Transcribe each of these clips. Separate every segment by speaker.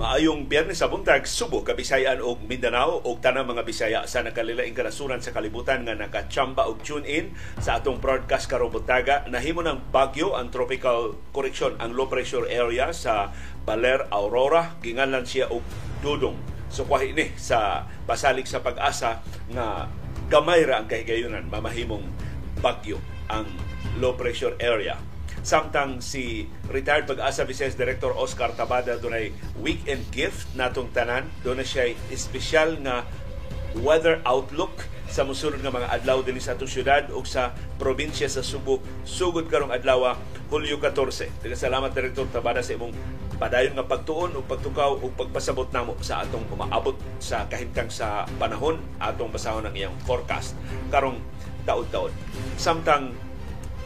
Speaker 1: Maayong biyernes sa buntag, Subo, Kabisayan ug Mindanao ug tanang mga Bisaya sa nakalilaing kanasuran sa kalibutan nga nakachamba og tune in sa atong broadcast karong buntaga. Nahimo ng bagyo ang tropical correction ang low pressure area sa Baler Aurora ginganlan siya og Dudong. So kwahi ni sa pasalig sa pag-asa nga gamay ra ang kahigayunan mamahimong bagyo ang low pressure area Samtang si retired pag-asa Vice Director Oscar Tabada dunay weekend gift natong tanan. Doon na siya espesyal nga weather outlook sa musulod nga mga adlaw dinhi sa atong syudad ug sa probinsya sa Subo sugod karong adlaw Hulyo 14. Daghang salamat Director Tabada sa imong padayon nga pagtuon ug pagtukaw ug pagpasabot namo sa atong umaabot sa kahimtang sa panahon atong basahon ang iyang forecast karong taud-taud. Samtang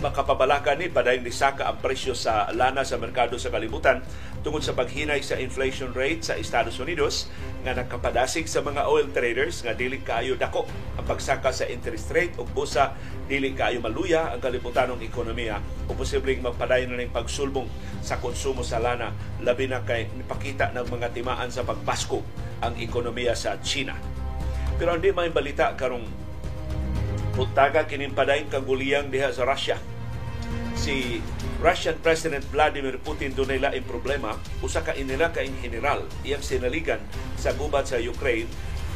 Speaker 1: makapabalaka ni padayong nisaka ang presyo sa lana sa merkado sa kalibutan tungod sa paghinay sa inflation rate sa Estados Unidos nga nakapadasig sa mga oil traders nga dili kaayo dako ang pagsaka sa interest rate ug busa dili kaayo maluya ang kalibutanong ekonomiya o posibleng magpadayon na ng pagsulbong sa konsumo sa lana labi na kay nipakita ng mga timaan sa pagpasko ang ekonomiya sa China. Pero hindi may balita karong Puntaga kinimpadayon kaguliyang diha sa Russia. Si Russian President Vladimir Putin dunay laing problema usa ka inila ka general iyang sinaligan sa gubat sa Ukraine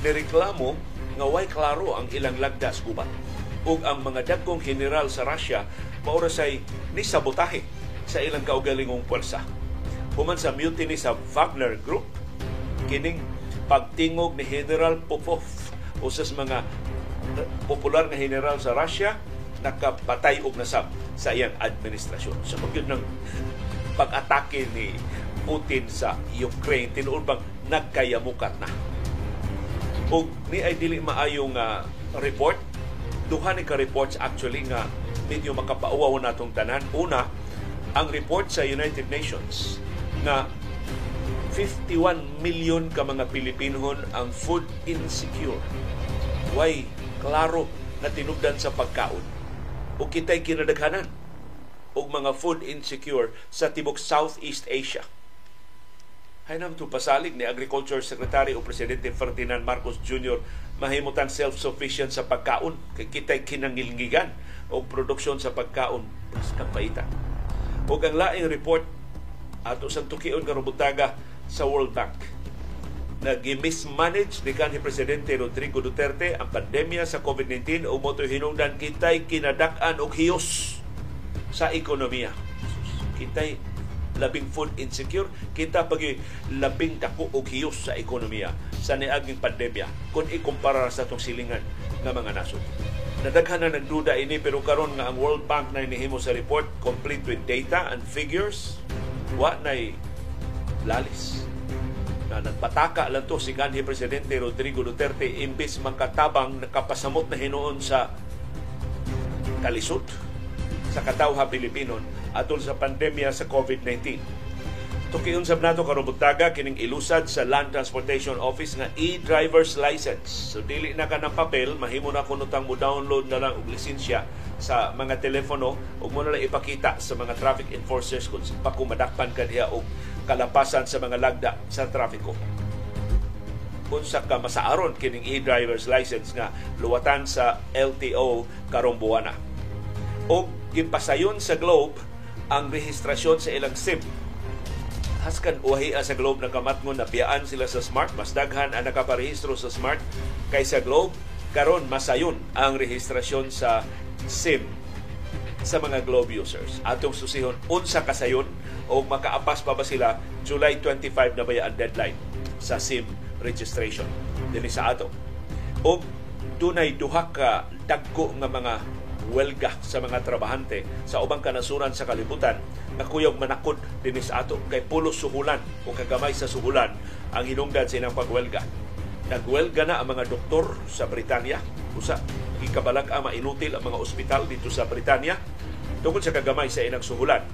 Speaker 1: nireklamo nga way klaro ang ilang lagda sa gubat ug ang mga dagkong general sa Russia maura say ni sabotahe sa ilang kaugalingong pwersa. Human sa mutiny sa Wagner Group, kining pagtingog ni General Popov usas mga popular nga general sa Russia nakapatay og nasab sa iyang administrasyon. Sa so, pagyud ng pag-atake ni Putin sa Ukraine, tinuod bang nagkayamukat na. Og ni ay dili maayong uh, report, duha ni ka reports actually nga medyo makapauwaw natong tanan. Una, ang report sa United Nations na 51 million ka mga Pilipinohon ang food insecure. Why klaro na tinubdan sa pagkaon o kitay kinadaghanan og mga food insecure sa tibok Southeast Asia. Hainam to pasalig ni Agriculture Secretary o Presidente Ferdinand Marcos Jr. mahimutan self-sufficient sa pagkaon kay kitay kinangilngigan o produksyon sa pagkaon sa kapaitan. O ang laing report ato sa tukion karubutaga sa World Bank nag-mismanage ni kanhi Presidente Rodrigo Duterte ang pandemya sa COVID-19 o mo hinungdan kitay kinadak-an og hiyos sa ekonomiya. Kitay labing food insecure, kita pagi labing dako og hiyos sa ekonomiya sa niaging pandemya kung ikumpara sa itong silingan ng mga nasod. Nadaghan na nagduda ini pero karon nga ang World Bank na inihimo sa report complete with data and figures wa nay lalis na nagpataka lang to si kanhi Presidente Rodrigo Duterte imbis makatabang nakapasamot na hinuon sa kalisod sa katawha Pilipino atol sa pandemya sa COVID-19. Tukiyon sa nato karubutaga kining ilusad sa Land Transportation Office nga e-driver's license. So dili na ka ng papel, mahimo na kunutang mo download na lang og lisensya sa mga telepono ug mo na lang ipakita sa mga traffic enforcers kung pakumadakpan ka diha og kalapasan sa mga lagda sa trafiko. Unsa ka masaaron kining e-driver's license nga luwatan sa LTO karong buwana. O gipasayon sa Globe ang rehistrasyon sa ilang SIM haskan uhi sa Globe na kamatngon na biyaan sila sa Smart mas daghan ang nakaparehistro sa Smart kaysa Globe karon masayon ang rehistrasyon sa SIM sa mga Globe users. Atong susihon unsa kasayon o makaapas pa ba sila July 25 na ba ang deadline sa SIM registration dinhi sa ato. O dunay duha ka dagko nga mga welga sa mga trabahante sa ubang kanasuran sa kalibutan na kuyog manakod dinhi sa ato kay pulos suhulan o kagamay sa suhulan ang hinungdan sa ilang pagwelga. Nagwelga na ang mga doktor sa Britanya. Usa, ikabalag ang mainutil ang mga ospital dito sa Britanya tungkol sa kagamay sa inang suhulan.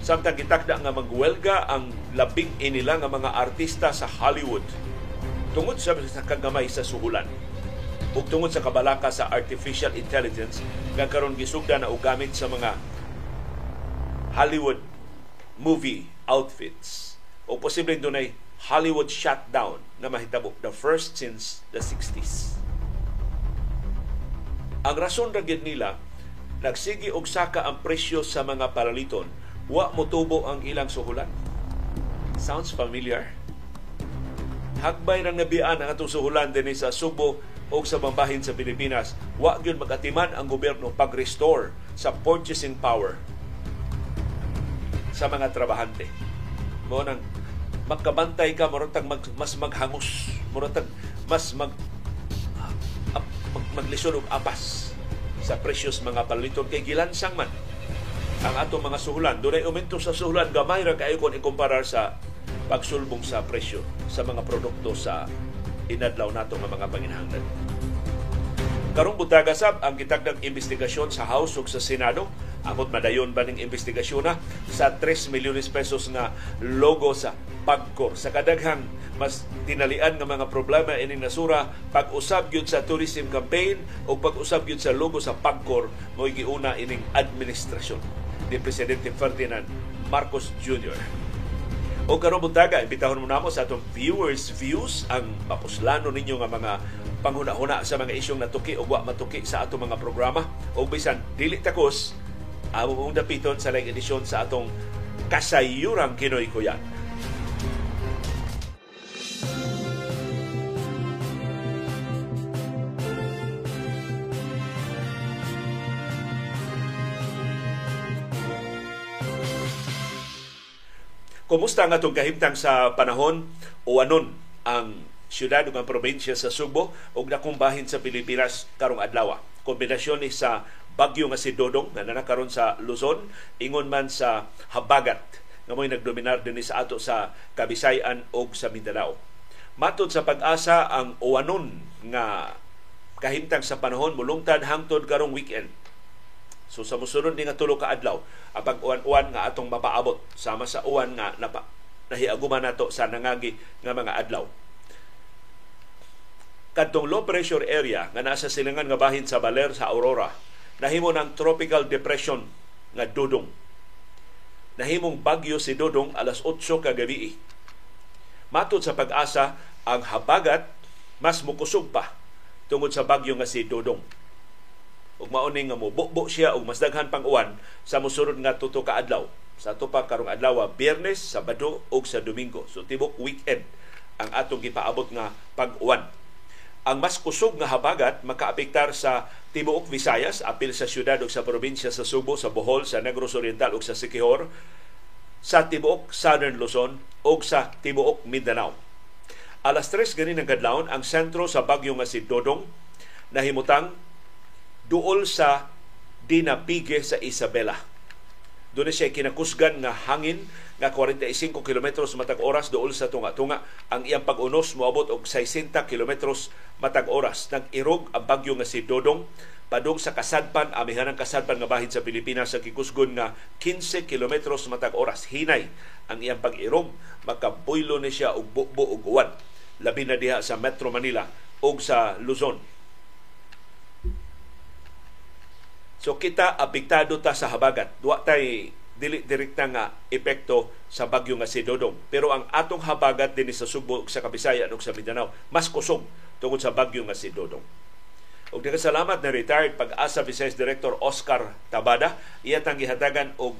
Speaker 1: Samtang gitakda nga magwelga ang labing inila nga mga artista sa Hollywood tungod sa, kagamay sa suhulan. Ug tungod sa kabalaka sa artificial intelligence nga karon gisugda na og gamit sa mga Hollywood movie outfits. O posibleng dunay Hollywood shutdown na mahitabo the first since the 60s. Ang rason ra nila nagsigi og saka ang presyo sa mga palaliton wa motubo ang ilang suhulan. Sounds familiar? Hagbay nang nabian ang atong suhulan din sa Subo o sa mambahin sa Pilipinas, wa gyud magatiman ang gobyerno pag-restore sa purchasing power sa mga trabahante. Mo nang magkabantay ka murag mag, mas maghangos, murag mas mag, uh, mag maglisod og apas sa presyos mga paliton kay gilansang man ang atong mga suhulan. Doon ay umento sa suhulan, gamay ra kayo kung ikumparar sa pagsulbong sa presyo sa mga produkto sa inadlaw nato nga mga panginahanglan. Karong butaga sab ang gitagdag investigasyon sa House ug sa Senado amot madayon ba ning investigasyon na sa 3 milyones pesos nga logo sa Pagcor sa kadaghang mas tinalian nga mga problema ini nasura pag-usab gyud sa tourism campaign o pag-usab gyud sa logo sa Pagcor mo giuna ining administrasyon ni Presidente Ferdinand Marcos Jr. O karon buntaga, imbitahon mo namo sa atong viewers views ang mapuslano ninyo nga mga panghuna-huna sa mga isyong natuki o wa matuki sa atong mga programa o bisan dili takos amo mong dapiton sa lang edisyon sa atong kasayurang Kinoy Kuyan. Kumusta ang atong kahimtang sa panahon o anon ang syudad ug ang probinsya sa Subo ug dakong bahin sa Pilipinas karong adlaw. Kombinasyon ni sa bagyo nga si Dodong nga nanakaron sa Luzon ingon man sa habagat nga mo'y nagdominar dinhi sa ato sa Kabisayan ug sa Mindanao. Matod sa pag-asa ang uwanon nga kahimtang sa panahon mulungtad hangtod karong weekend So sa musunod ni nga tulo ka adlaw, ang pag-uwan-uwan nga atong mapaabot sama sa uwan nga napa, nahiaguman nato sa nangagi nga mga adlaw. Kadtong low pressure area nga nasa silingan nga bahin sa Baler sa Aurora, nahimo ng tropical depression nga dudong. Nahimong bagyo si Dudong alas 8 ka gabi. Matod sa pag-asa, ang habagat mas mukusog pa tungod sa bagyo nga si Dudong ug mauni nga mo bukbo siya og mas daghan pang uwan sa mosunod nga tuto ka adlaw sa ato pa karong adlaw Biyernes, Sabado ug sa Domingo. So tibok weekend ang atong gipaabot nga pag-uwan. Ang mas kusog nga habagat makaapektar sa tibuok Visayas, apil sa syudad ug sa probinsya sa Subo, sa Bohol, sa Negros Oriental ug sa Siquijor, sa tibuok Southern Luzon ug sa tibuok Mindanao. Alas 3 gani ng kadlawon ang sentro sa bagyo nga si Dodong nahimutang duol sa dinapige sa Isabela. Doon siya kinakusgan nga hangin nga 45 kilometros matag oras duol sa tunga-tunga. Ang iyang pag-unos moabot og 60 kilometros matag oras. Nag-irog ang bagyo nga si Dodong padung sa kasadpan, amihan ang kasadpan nga bahin sa Pilipinas sa kikusgon nga 15 kilometros matag oras. Hinay ang iyang pag-irog. Makabuylo ni siya og bukbo og uwan. Labi na diha sa Metro Manila ug sa Luzon So kita apektado ta sa habagat. Duwa tay dili direkta nga epekto sa bagyo nga si Dodong. Pero ang atong habagat din sa Subo sa Kabisayan ug sa Mindanao mas kusog tungod sa bagyo nga si Dodong. Og salamat na retired pag-asa Vice Director Oscar Tabada. Iya tang gihatagan og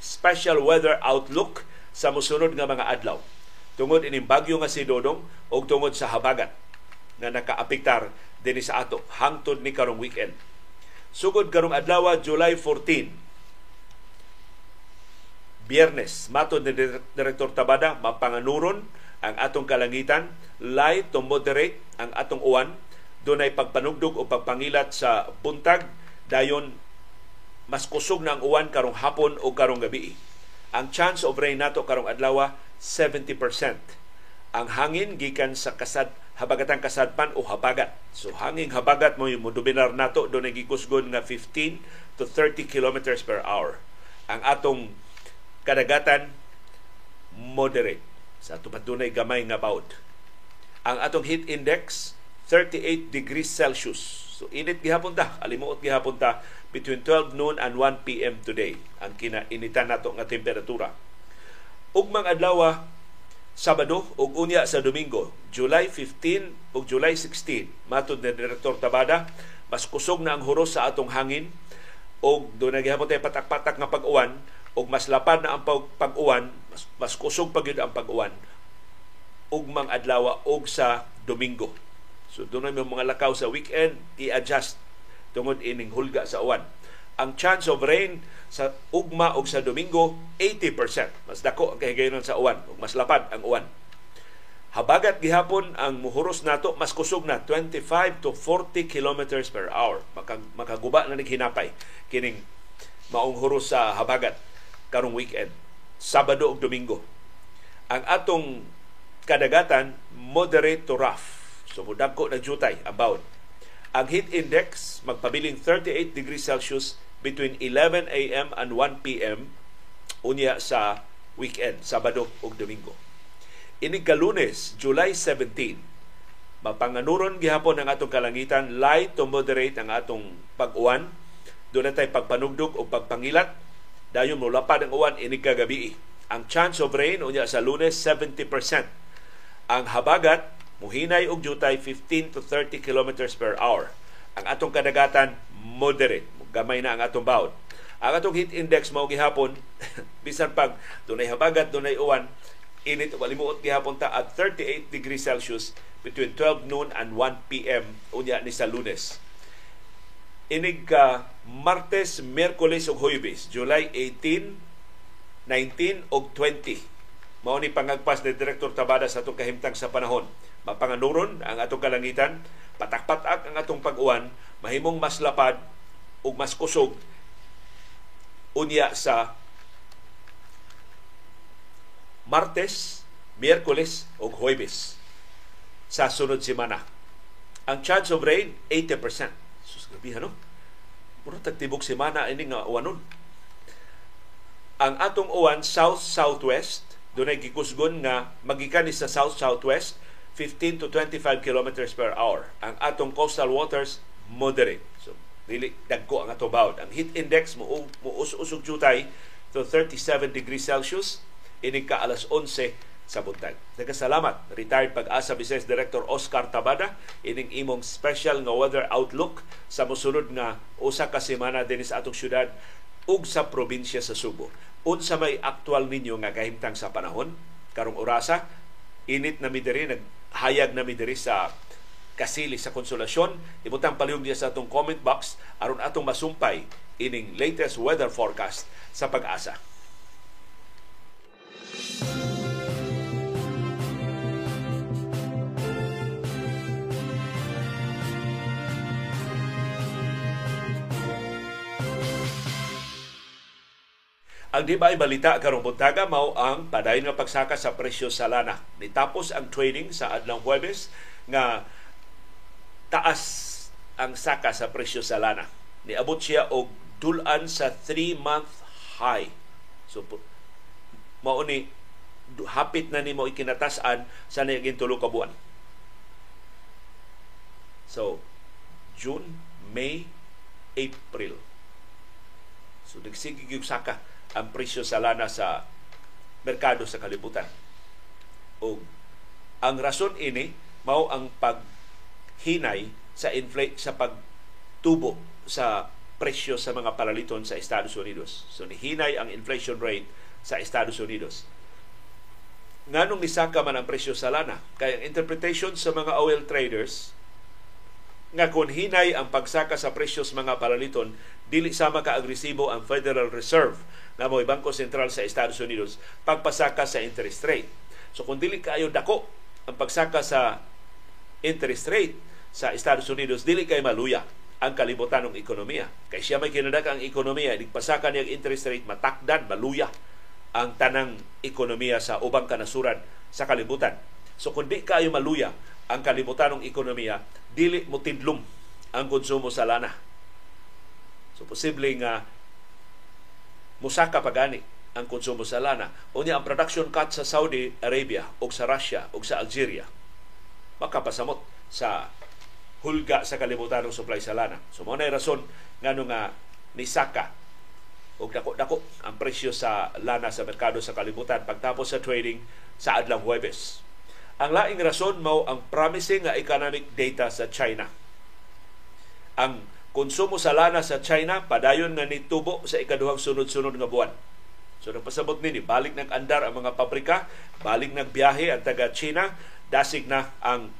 Speaker 1: special weather outlook sa musunod nga mga adlaw. Tungod ining bagyo nga si Dodong og tungod sa habagat nga nakaapektar dinhi sa ato hangtod ni karong weekend Sugod karong adlaw July 14. Biyernes, matod ni Direktor Tabada, mapanganuron ang atong kalangitan, light to moderate ang atong uwan, dunay pagpanugdog o pagpangilat sa buntag, dayon mas kusog na ang uwan karong hapon o karong gabi. Ang chance of rain nato karong adlaw 70%. Ang hangin gikan sa kasad habagatang kasadpan o habagat. So hanging habagat mo yung modubinar nato doon ang gikusgon nga 15 to 30 kilometers per hour. Ang atong kadagatan moderate sa ato patunay gamay nga baud. Ang atong heat index 38 degrees Celsius. So init gihapon ta, alimuot gihapon ta between 12 noon and 1 p.m. today ang kinainitan nato nga temperatura. Ugmang adlaw Sabado ug unya sa Domingo, July 15 ug July 16, matud ni Direktor Tabada, mas kusog na ang huros sa atong hangin og do naghihapon tay patak-patak nga pag-uwan og mas lapad na ang pag-uwan, mas, mas kusog pa ang pag-uwan ugmang adlaw og sa Domingo. So na mga lakaw sa weekend, i-adjust tungod ining hulga sa uwan. Ang chance of rain sa ugma o sa Domingo, 80%. Mas dako ang kahigayonon sa uwan, ug mas lapad ang uwan. Habagat gihapon ang muhuros nato mas kusog na 25 to 40 kilometers per hour. Makag, makaguba na naghinapay kining maong huros sa habagat karong weekend, Sabado ug Domingo. Ang atong kadagatan moderate to rough So mudagko na jutay ang bawon. Ang heat index magpabiling 38 degrees Celsius between 11 a.m. and 1 p.m. unya sa weekend, Sabado ug Domingo. Ini kalunes, July 17, mapanganuron gihapon ang atong kalangitan, light to moderate ang atong pag-uwan. Doon na tayo pagpanugdog o pagpangilat. Dayon mo lapad ang uwan ini kagabi. Ang chance of rain unya sa lunes 70%. Ang habagat muhinay og jutay 15 to 30 kilometers per hour. Ang atong kadagatan moderate, gamay na ang atong bawd. Ang atong heat index mao gihapon bisan pag dunay habagat, dunay uwan, init o limuot gihapon ta at 38 degrees Celsius between 12 noon and 1 p.m. unya ni sa Lunes. Inig ka Martes, Miyerkules ug Huwebes, July 18, 19 ug 20. Mao ni pangagpas ni Direktor Tabada sa atong kahimtang sa panahon mapanganuron ang atong kalangitan, patak-patak ang atong pag-uwan, mahimong mas lapad ug mas kusog unya sa Martes, Miyerkules ug Huwebes sa sunod semana. Ang chance of rain 80%. Sus gabi no? Mura tagtibok semana ini nga uwanon. Ang atong uwan south southwest dunay gikusgon nga magikan sa south southwest 15 to 25 kilometers per hour. Ang atong coastal waters, moderate. So, dili dagko ang atong bawd. Ang heat index mo us-usog jutay to 37 degrees Celsius inig ka alas 11 sa buntag. Nagkasalamat, retired pag-asa Business Director Oscar Tabada, ining imong special nga weather outlook sa musunod nga usa ka semana din sa atong syudad ug sa probinsya sa Subo. Unsa may aktual ninyo nga kahimtang sa panahon karong orasa, init na mi diri nag hayag na mi diri sa kasili sa konsolasyon. Ibutang palihog niya sa atong comment box aron atong masumpay ining latest weather forecast sa pag-asa. Ang di ba balita karong buntaga mao ang padayon nga pagsaka sa presyo sa lana. Nitapos ang trading sa adlaw Huwebes nga taas ang saka sa presyo sa lana. Niabot siya og dulan sa 3-month high. So mao ni hapit na nimo ikinatasan sa naging tulo ka buwan. So June, May, April. So nagsige gyud saka ang presyo sa lana sa merkado sa kalibutan. O ang rason ini mao ang paghinay sa inflate sa pagtubo sa presyo sa mga palaliton sa Estados Unidos. So nihinay ang inflation rate sa Estados Unidos. Nganong nisaka man ang presyo sa lana? Kaya ang interpretation sa mga oil traders nga kung hinay ang pagsaka sa presyo sa mga palaliton, dili sama ka agresibo ang Federal Reserve na mo Bangko Sentral sa Estados Unidos pagpasaka sa interest rate. So kung dili kayo dako ang pagsaka sa interest rate sa Estados Unidos, dili kay maluya ang kalibutan ng ekonomiya. Kay siya may kinadak ang ekonomiya, pasaka niya interest rate, matakdan, maluya ang tanang ekonomiya sa ubang kanasuran sa kalibutan. So kung di kayo maluya ang kalibutan ng ekonomiya, dili mo tidlom ang konsumo sa lana. So posible nga musaka pagani ang konsumo sa lana. Unya ang production cut sa Saudi Arabia o sa Russia o sa Algeria makapasamot sa hulga sa kalibutan ng supply sa lana. So mo na rason ngano nga nisaka og dako-dako ang presyo sa lana sa merkado sa kalibutan pagtapos sa trading sa adlang Huwebes. Ang laing rason mao ang promising nga economic data sa China. Ang konsumo sa lana sa China padayon nga nitubo sa ikaduhang sunod-sunod nga buwan. So nagpasabot nini, balik nag-andar ang mga pabrika, balik nagbiyahe ang taga China, dasig na ang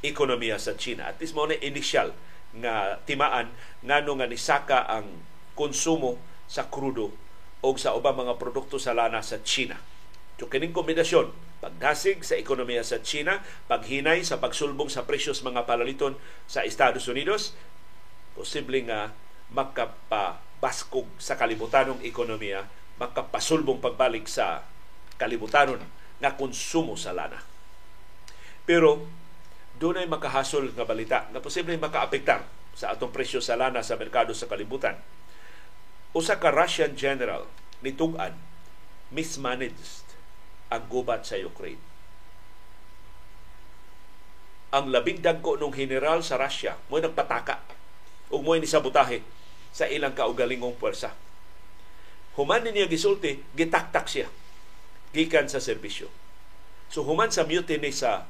Speaker 1: ekonomiya sa China. At least mo na initial nga timaan ngano nga nisaka ang konsumo sa krudo o sa ubang mga produkto sa lana sa China. So kining kombinasyon pagdasig sa ekonomiya sa China, paghinay sa pagsulbong sa presyos mga palaliton sa Estados Unidos, posible nga makapabaskog sa kalibutanong ekonomiya, makapasulbong pagbalik sa kalibutanong nga konsumo sa lana. Pero doon ay makahasol nga balita na posibleng makaapektar sa atong presyo sa lana sa merkado sa kalibutan. Usa ka Russian general nitug-an mismanaged ang gubat sa Ukraine. Ang labing dagko nung general sa Russia mo nagpataka ug mo ni sabotahe sa ilang kaugalingong puwersa. Human niya gisulti, gitaktak siya gikan sa serbisyo. So human sa mutiny sa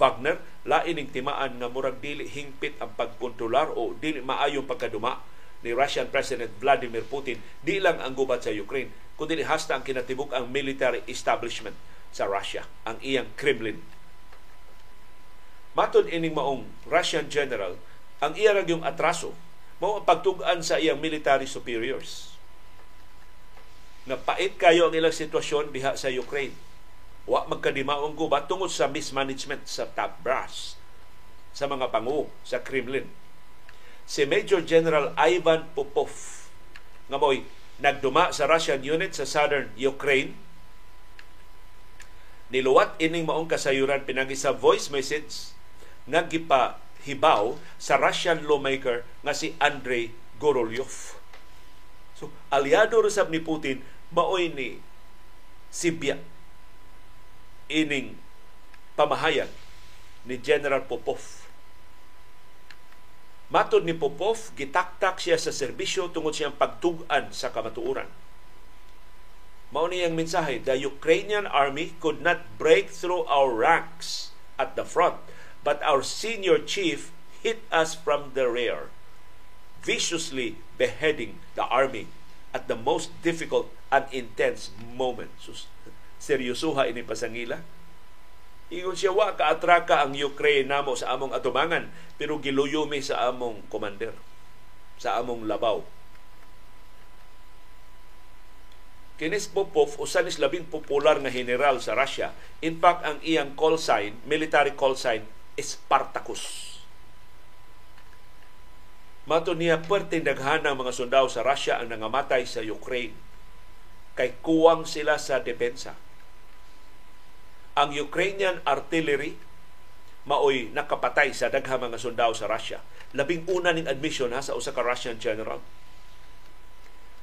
Speaker 1: Wagner, lain ning timaan nga murag dili hingpit ang pagkontrolar o dili maayong pagkaduma ni Russian President Vladimir Putin, di lang ang gubat sa Ukraine, kundi hasta ang kinatibuk ang military establishment sa Russia, ang iyang Kremlin. Matod ining maong Russian general, ang iya yung atraso, mao ang pagtugan sa iyang military superiors. Nga pait kayo ang ilang sitwasyon diha sa Ukraine. Wa magkadimaong gubat tungod sa mismanagement sa top brass sa mga pangu sa Kremlin si Major General Ivan Popov. Nga mo'y nagduma sa Russian unit sa southern Ukraine. Niluwat ining maong kasayuran pinagi sa voice message nga gipa hibaw sa Russian lawmaker nga si Andrei Gorolyov. So, aliado rin ni Putin, maoy ni Sibya ining pamahayag ni General Popov Matod ni Popov, gitaktak siya sa serbisyo tungod siyang pagtugan sa kamatuuran. Mao niyang mensahe, the Ukrainian army could not break through our ranks at the front, but our senior chief hit us from the rear, viciously beheading the army at the most difficult and intense moment. Sus, seryosuha ini pasangila Ingon siya, wa kaatraka ang Ukraine namo sa among atumangan, pero giluyumi sa among commander, sa among labaw. Kinis Popov, usan is labing popular nga general sa Russia. In fact, ang iyang call sign, military call sign, Spartacus. Mato niya, puwerte daghan ng mga sundao sa Russia ang nangamatay sa Ukraine. Kay kuwang sila sa depensa ang Ukrainian artillery maoy nakapatay sa daghang mga sundao sa Russia. Labing una ning admission ha sa usa ka Russian general.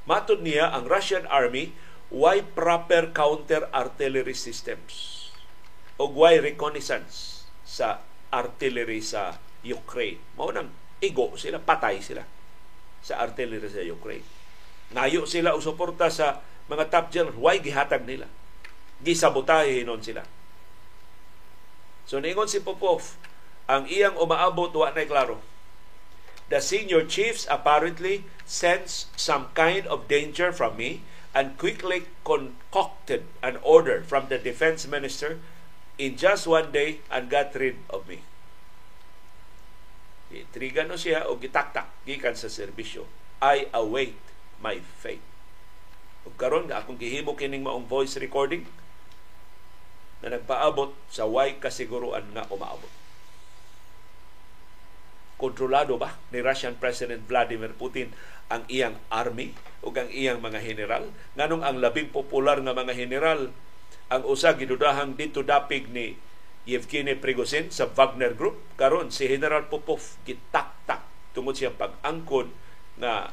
Speaker 1: Matod niya ang Russian army why proper counter artillery systems o why reconnaissance sa artillery sa Ukraine. Mao nang igo sila, patay sila sa artillery sa Ukraine. Nayo sila o suporta sa mga top general. Why gihatag nila? Gisabotahe hinon sila So ningon si Popov, ang iyang umaabot wa na klaro. The senior chiefs apparently sensed some kind of danger from me and quickly concocted an order from the defense minister in just one day and got rid of me. Itriga no siya o gitaktak gikan sa serbisyo. I await my fate. Ug karon nga akong gihimo kining maong voice recording na nagpaabot sa way kasiguruan nga umaabot. Kontrolado ba ni Russian President Vladimir Putin ang iyang army o ang iyang mga general? Nganong ang labing popular nga mga general ang usa gidudahang dito dapig ni Yevgeny Prigozhin sa Wagner Group karon si General Popov gitaktak tungod siyang pag-angkon na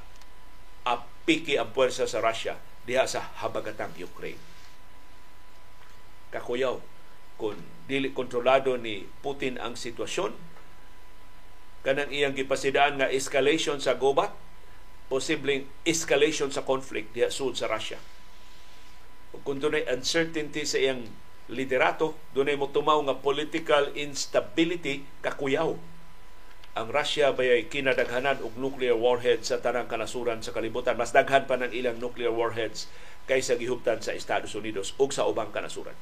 Speaker 1: apiki ang puwersa sa Russia diha sa habagatang Ukraine kakuyaw kung dili kontrolado ni Putin ang sitwasyon kanang iyang gipasidaan nga escalation sa gubat posibleng escalation sa conflict diha sud sa Russia ug kung dunay uncertainty sa iyang liderato, dunay mo tumaw nga political instability kakuyaw. Ang Russia bay kinadaghanan og nuclear warheads sa tanang kanasuran sa kalibutan. Mas daghan pa ng ilang nuclear warheads kaysa gihuptan sa Estados Unidos ug sa ubang kanasuran.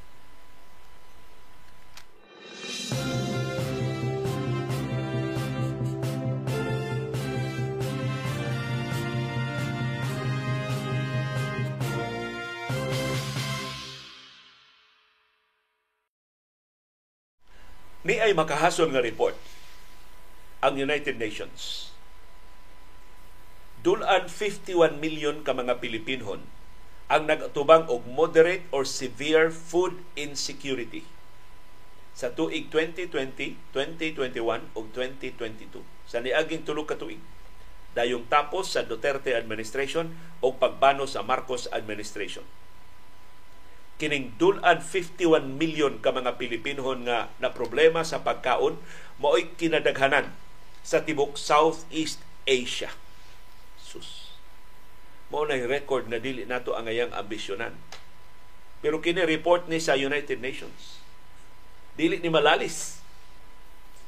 Speaker 1: Ni ay makahason nga report ang United Nations. Dulan 51 million ka mga Pilipinhon ang nagatubang og moderate or severe food insecurity sa tuig 2020, 2021 ug 2022. Sa niaging tulo ka tuig dayong tapos sa Duterte administration o pagbano sa Marcos administration kining dulan 51 million ka mga Pilipinhon nga na problema sa pagkaon mao'y kinadaghanan sa tibok Southeast Asia. Sus. Mao na record na dili nato ang ayang ambisyonan. Pero kini report ni sa United Nations. Dili ni malalis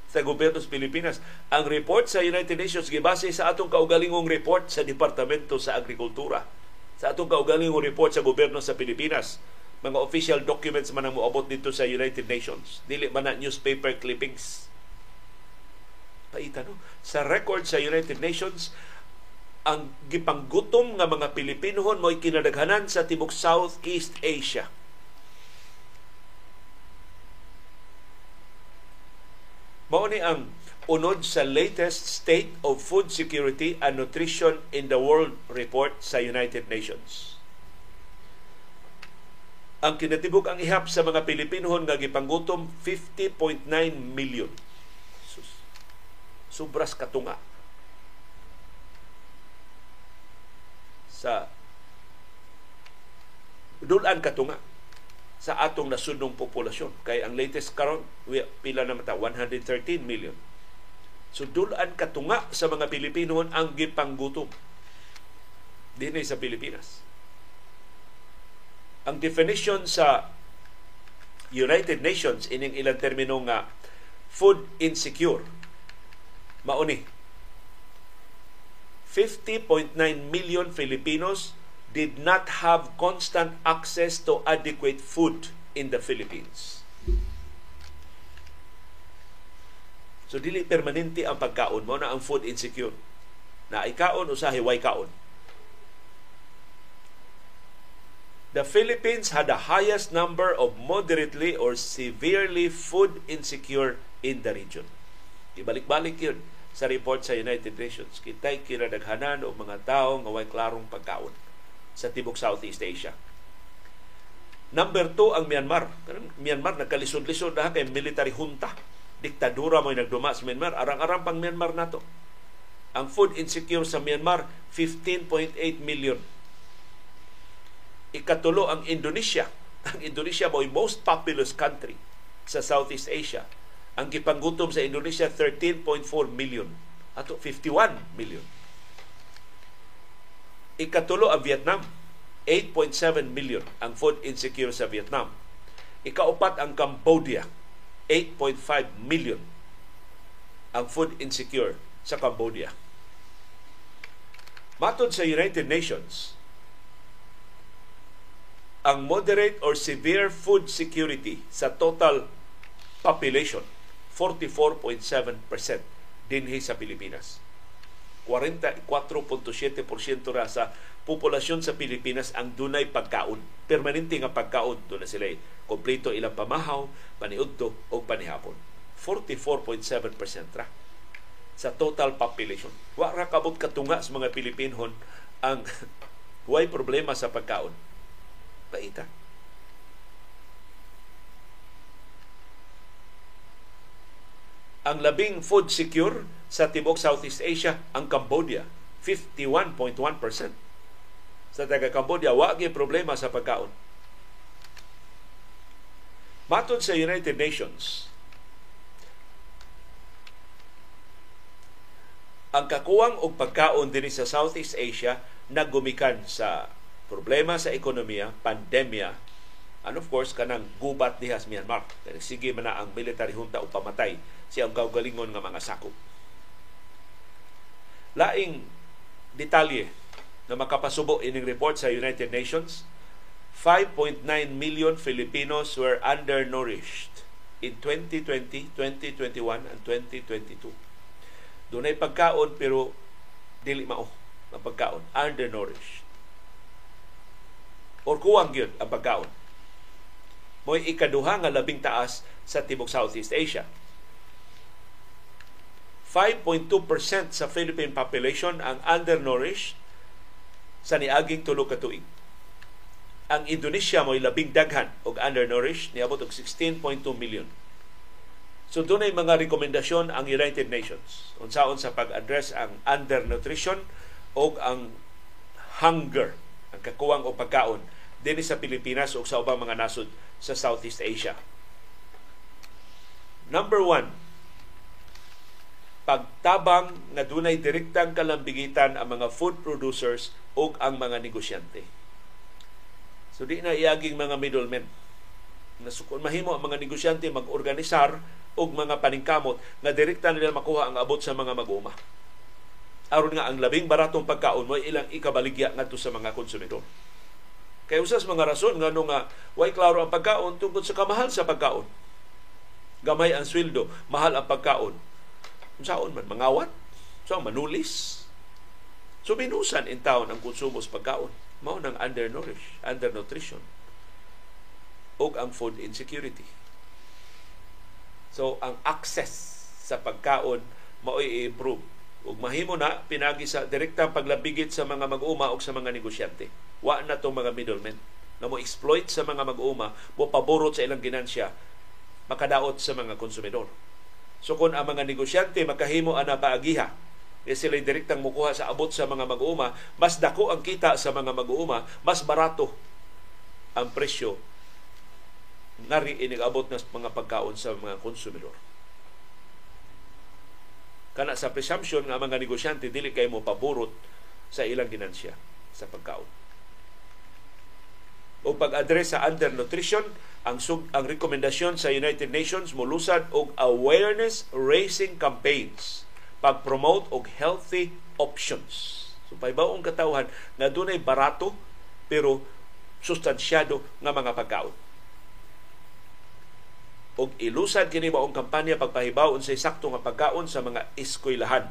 Speaker 1: sa gobyerno sa Pilipinas. Ang report sa United Nations gibase sa atong kaugalingong report sa Departamento sa Agrikultura. Sa atong kaugalingong report sa gobyerno sa Pilipinas mga official documents man ang moabot dito sa United Nations. Dili man na newspaper clippings. Paita no? Sa record sa United Nations, ang gipanggutom nga mga Pilipinohon mo'y kinadaghanan sa tibok Southeast Asia. Mao ni ang unod sa latest State of Food Security and Nutrition in the World report sa United Nations ang kinatibok ang ihap sa mga Pilipinohon nga gipanggutom 50.9 million. Sus. Sobras katunga. Sa dulan katunga sa atong nasudnong populasyon. Kay ang latest karon pila na mata 113 million. So dulan katunga sa mga Pilipino ang gipanggutom dinhi sa Pilipinas ang definition sa United Nations ining ilang termino nga food insecure mauni 50.9 million Filipinos did not have constant access to adequate food in the Philippines. So dili permanente ang pagkaon mo na ang food insecure. Na ikaon usahay way kaon. the Philippines had the highest number of moderately or severely food insecure in the region. Ibalik-balik yun sa report sa United Nations. Kita'y kinadaghanan o mga tao nga way klarong pagkaon sa tibok Southeast Asia. Number two, ang Myanmar. Myanmar, nagkalisod-lisod na kay military junta. Diktadura mo nagduma sa Myanmar. Arang-arang pang Myanmar na to. Ang food insecure sa Myanmar, 15.8 million Ikatulo ang Indonesia. Ang Indonesia mo most populous country sa Southeast Asia. Ang gipanggutom sa Indonesia 13.4 million ato 51 million. Ikatulo ang Vietnam 8.7 million ang food insecure sa Vietnam. Ikaupat ang Cambodia 8.5 million ang food insecure sa Cambodia. Matod sa United Nations, ang moderate or severe food security sa total population 44.7% dinhi sa Pilipinas. 44.7% ra sa populasyon sa Pilipinas ang dunay pagkaon. Permanente nga pagkaon doon na sila. Kompleto ilang pamahaw, paniudto o panihapon. 44.7% ra sa total population. Wa ra kabot katunga sa mga Pilipinhon ang way problema sa pagkaon Paita. Ang labing food secure sa tibok Southeast Asia ang Cambodia, 51.1%. Sa taga Cambodia, wa problema sa pagkaon. Matod sa United Nations, ang kakuwang og pagkaon dinhi sa Southeast Asia naggumikan sa problema sa ekonomiya, pandemya, And of course, kanang gubat diha sa Myanmar. Sige man na ang military junta o pamatay siyang kaugalingon nga mga sakop. Laing detalye na makapasubo ining report sa United Nations, 5.9 million Filipinos were undernourished in 2020, 2021, and 2022. Doon ay pagkaon pero dili mao ang pagkaon, undernourished. Or kuwang yun ang pagkaon mo'y ikaduha nga labing taas sa tibok Southeast Asia. 5.2% sa Philippine population ang undernourished sa niaging tulo ka tuig. Ang Indonesia mo'y labing daghan og undernourished niabot og 16.2 million. So doon ay mga rekomendasyon ang United Nations unsaon sa pag-address ang undernutrition o ang hunger, ang kakuwang o pagkaon dinhi sa Pilipinas o sa ubang mga nasod sa Southeast Asia. Number one, pagtabang nga dunay direktang kalambigitan ang mga food producers o ang mga negosyante. So di na iaging mga middlemen. Nasukon mahimo ang mga negosyante mag-organisar og mga paningkamot nga direkta nila makuha ang abot sa mga mag-uma. Aron nga ang labing baratong pagkaon mo ilang ikabaligya ngadto sa mga konsumidor. Kay usas mga rason nga nga way klaro ang pagkaon tungkol sa kamahal sa pagkaon. Gamay ang sweldo, mahal ang pagkaon. Unsaon man mangawat? So manulis. So binusan in town ang konsumo sa pagkaon. Mao nang undernourished, undernutrition. O ang food insecurity. So ang access sa pagkaon mao i-improve ug mahimo na pinagi sa direktang paglabigit sa mga mag-uma o sa mga negosyante Wa na itong mga middlemen na mo exploit sa mga mag-uuma, mo paborot sa ilang ginansya, makadaot sa mga konsumidor. So kung ang mga negosyante makahimo ana paagiha, e sila direktang mukuha sa abot sa mga mag-uuma, mas dako ang kita sa mga mag-uuma, mas barato ang presyo nari inigabot na mga pagkaon sa mga konsumidor. Kana sa presumption nga mga negosyante dili kay mo paborot sa ilang ginansya sa pagkaon o pag-address sa undernutrition ang sug ang rekomendasyon sa United Nations molusad og awareness raising campaigns pag-promote og healthy options. So paybaong katawhan na dunay barato pero sustansyado nga mga pagkaon. Og ilusad kini maong kampanya pagpahibaw unsay sakto nga pagkaon sa mga eskwelahan.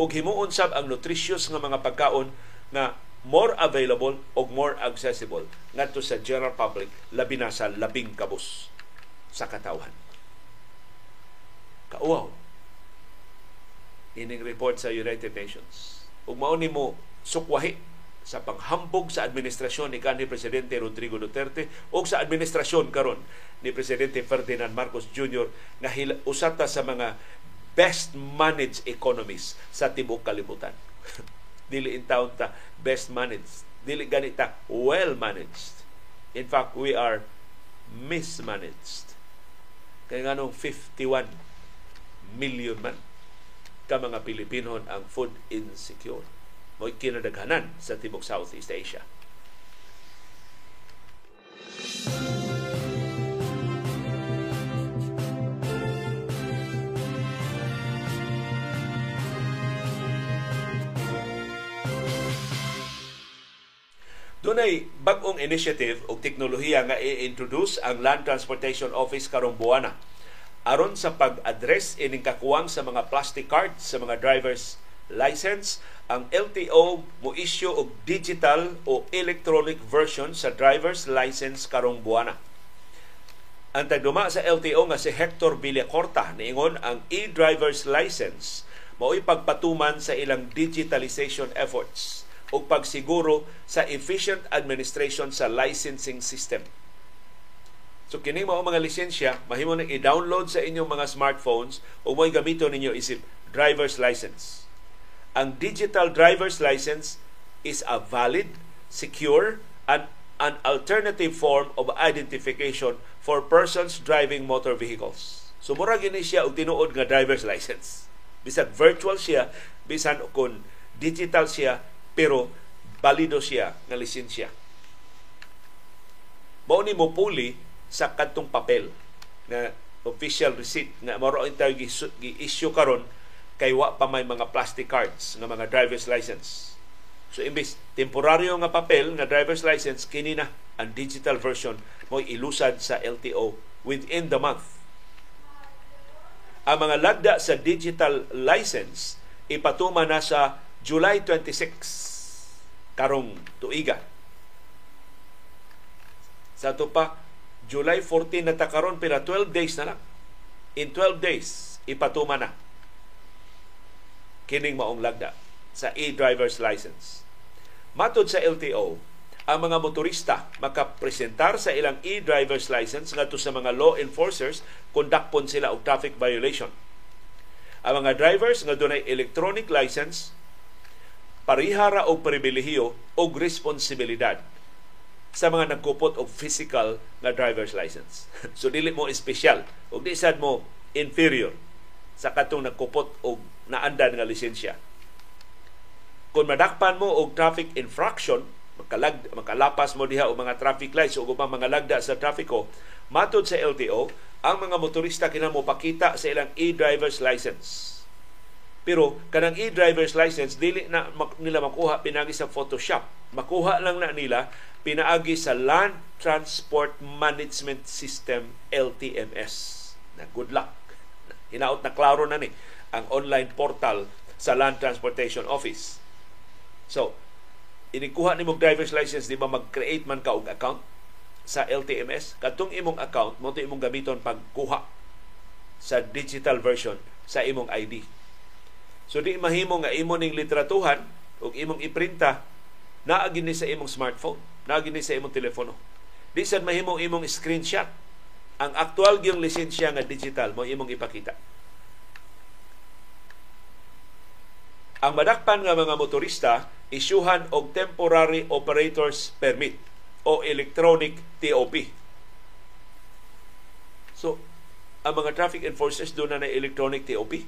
Speaker 1: Og himuon sab ang nutritious nga mga pagkaon nga more available o more accessible ngadto sa general public labi na sa labing kabus sa katawhan. Kauaw. Ining report sa United Nations. Ug mao mo sukwahi sa panghambog sa administrasyon ni kanhi presidente Rodrigo Duterte o sa administrasyon karon ni presidente Ferdinand Marcos Jr. nga usata sa mga best managed economies sa tibuok kalibutan. Dili in town ta best managed. Dili ganita well managed. In fact, we are mismanaged. Kaya nga nung 51 million man ka mga Pilipinon ang food insecure. Mo'y kinadaghanan sa Timog Southeast Asia. Dunay bag-ong initiative o teknolohiya nga i-introduce ang Land Transportation Office karong buwana aron sa pag-address ining kakuwang sa mga plastic cards sa mga driver's license ang LTO mo issue og digital o electronic version sa driver's license karong buwana. Ang tagduma sa LTO nga si Hector Villacorta niingon ang e-driver's license mao'y pagpatuman sa ilang digitalization efforts o pagsiguro sa efficient administration sa licensing system. So kini mao mga lisensya, mahimo na i-download sa inyong mga smartphones o mo'y gamito ninyo isip driver's license. Ang digital driver's license is a valid, secure, and an alternative form of identification for persons driving motor vehicles. So mura gini siya og tinuod nga driver's license. Bisan virtual siya, bisan kun digital siya, pero balido siya nga lisensya. mao ni mo puli sa kadtong papel na official receipt nga mao ang gi-issue karon kay wa pa may mga plastic cards nga mga driver's license. So imbis temporaryo nga papel nga driver's license kini na ang digital version mo ilusad sa LTO within the month. Ang mga lagda sa digital license ipatuma na sa July 26 karong tuiga. Sa to pa July 14 na takaron pila 12 days na lang. In 12 days ipatuma na kining maong lagda sa e-driver's license. Matod sa LTO, ang mga motorista makapresentar sa ilang e-driver's license ngadto sa mga law enforcers kung dakpon sila og traffic violation. Ang mga drivers nga dunay electronic license parihara og pribilehiyo og responsibilidad sa mga nagkupot og physical nga driver's license. so dili mo espesyal og di sad mo inferior sa katong nagkupot og naandan nga lisensya. Kung madakpan mo og traffic infraction, makalag, makalapas mo diha o mga traffic lights o upang mga lagda sa trafiko, matod sa LTO, ang mga motorista kinamo pakita sa ilang e-driver's license. Pero kanang e-driver's license dili na nila makuha pinagi sa Photoshop. Makuha lang na nila pinaagi sa Land Transport Management System LTMS. Na good luck. Hinaot na klaro na ni ang online portal sa Land Transportation Office. So, inikuha ni mong driver's license, di ba mag-create man ka og account sa LTMS? Katong imong account, mo imong gamiton pagkuha sa digital version sa imong ID. So di mahimo nga imo ning litratuhan ug imong iprinta naagi ni sa imong smartphone, naagi ni sa imong telepono. Di sad mahimo imong screenshot. Ang aktual gyung lisensya nga digital mo imong ipakita. Ang madakpan nga mga motorista isyuhan og temporary operator's permit o electronic TOP. So, ang mga traffic enforcers doon na na electronic TOP.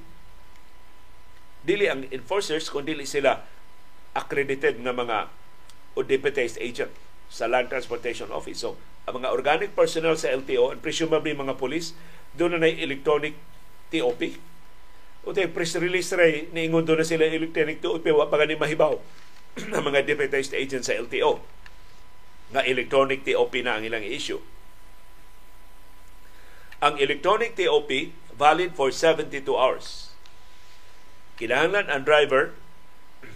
Speaker 1: Dili ang enforcers kung dili sila accredited na mga deputized agent sa Land Transportation Office. So, ang mga organic personnel sa LTO and presumably mga police, doon na na electronic TOP o tayo press release ray niingon doon na sila electronic to upewa pa gani mahibaw ng mga deputized agents sa LTO nga electronic TOP na ang ilang issue. Ang electronic TOP valid for 72 hours. Kinahanglan ang driver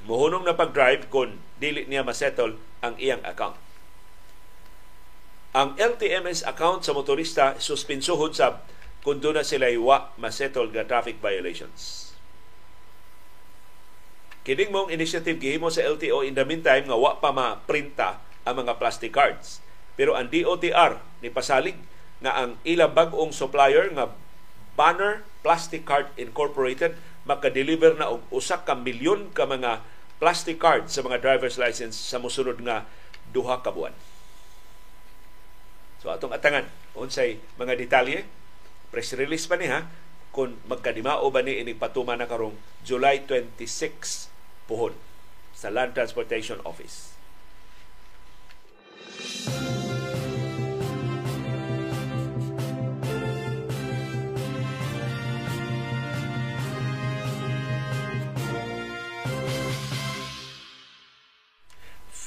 Speaker 1: muhunong na pag-drive kung dili niya masettle ang iyang account. Ang LTMS account sa motorista suspensuhod sa kung doon na sila wa masettle nga traffic violations. Kining mong initiative gihimo sa LTO in the meantime nga wa pa ma-printa ang mga plastic cards. Pero ang DOTR ni pasalig nga ang ilang bag-ong supplier nga Banner Plastic Card Incorporated maka-deliver na og usa ka milyon ka mga plastic cards sa mga driver's license sa mosunod nga duha ka buwan. So atong atangan unsay mga detalye press release pa ni ha kung magkadimao ba ni ini patuma na karong July 26 puhon sa Land Transportation Office.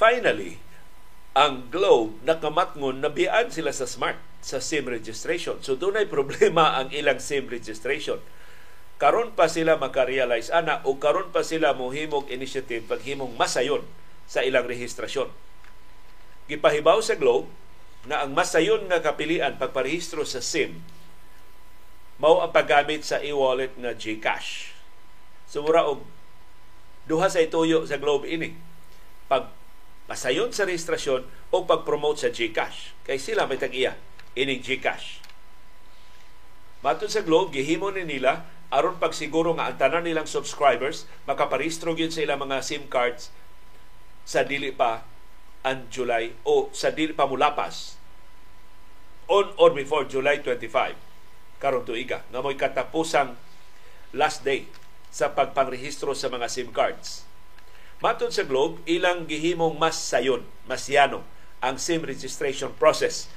Speaker 1: Finally, ang Globe nakamatngon na biyan sila sa Smart sa SIM registration. So doon ay problema ang ilang SIM registration. Karon pa sila makarealize ana o karon pa sila mohimog initiative paghimong masayon sa ilang rehistrasyon. Gipahibaw sa Globe na ang masayon nga kapilian pagparehistro sa SIM mao ang paggamit sa e-wallet nga GCash. So mura og duha sa ituyo sa Globe ini. Pag pasayon sa rehistrasyon o pag-promote sa GCash. Kay sila may tag-iya ining GCash. Matod sa Globe, gihimo ni nila aron pagsiguro nga ang tanan nilang subscribers makaparehistro gyud sa ilang mga SIM cards sa dili pa ang July o sa dili pa mulapas on or before July 25 karon tuiga nga mo'y katapusang last day sa pagpangrehistro sa mga SIM cards. Matod sa Globe, ilang gihimong mas sayon, mas yano ang SIM registration process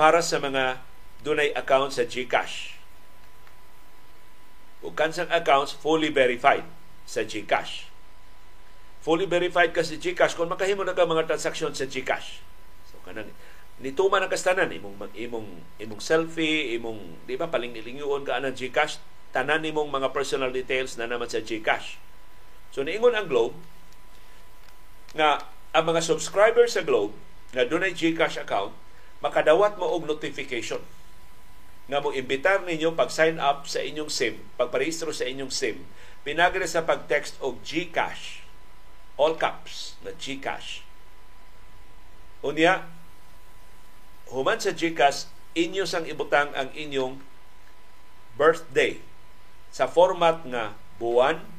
Speaker 1: para sa mga dunay account sa GCash. Ug kansang accounts fully verified sa GCash. Fully verified ka sa GCash kung makahimo na ka mga transaksyon sa GCash. So kanang nituman ang kastanan imong imong imong selfie, imong di ba palingilingon ka anang GCash, tanan nimong mga personal details na naman sa GCash. So niingon ang Globe nga ang mga subscribers sa Globe na dunay GCash account makadawat mo og notification nga mo imbitar ninyo pag sign up sa inyong SIM, pagparehistro sa inyong SIM, pinagre sa pag-text og GCash. All caps na GCash. Unya, human sa GCash, inyo sang ibutang ang inyong birthday sa format nga buwan,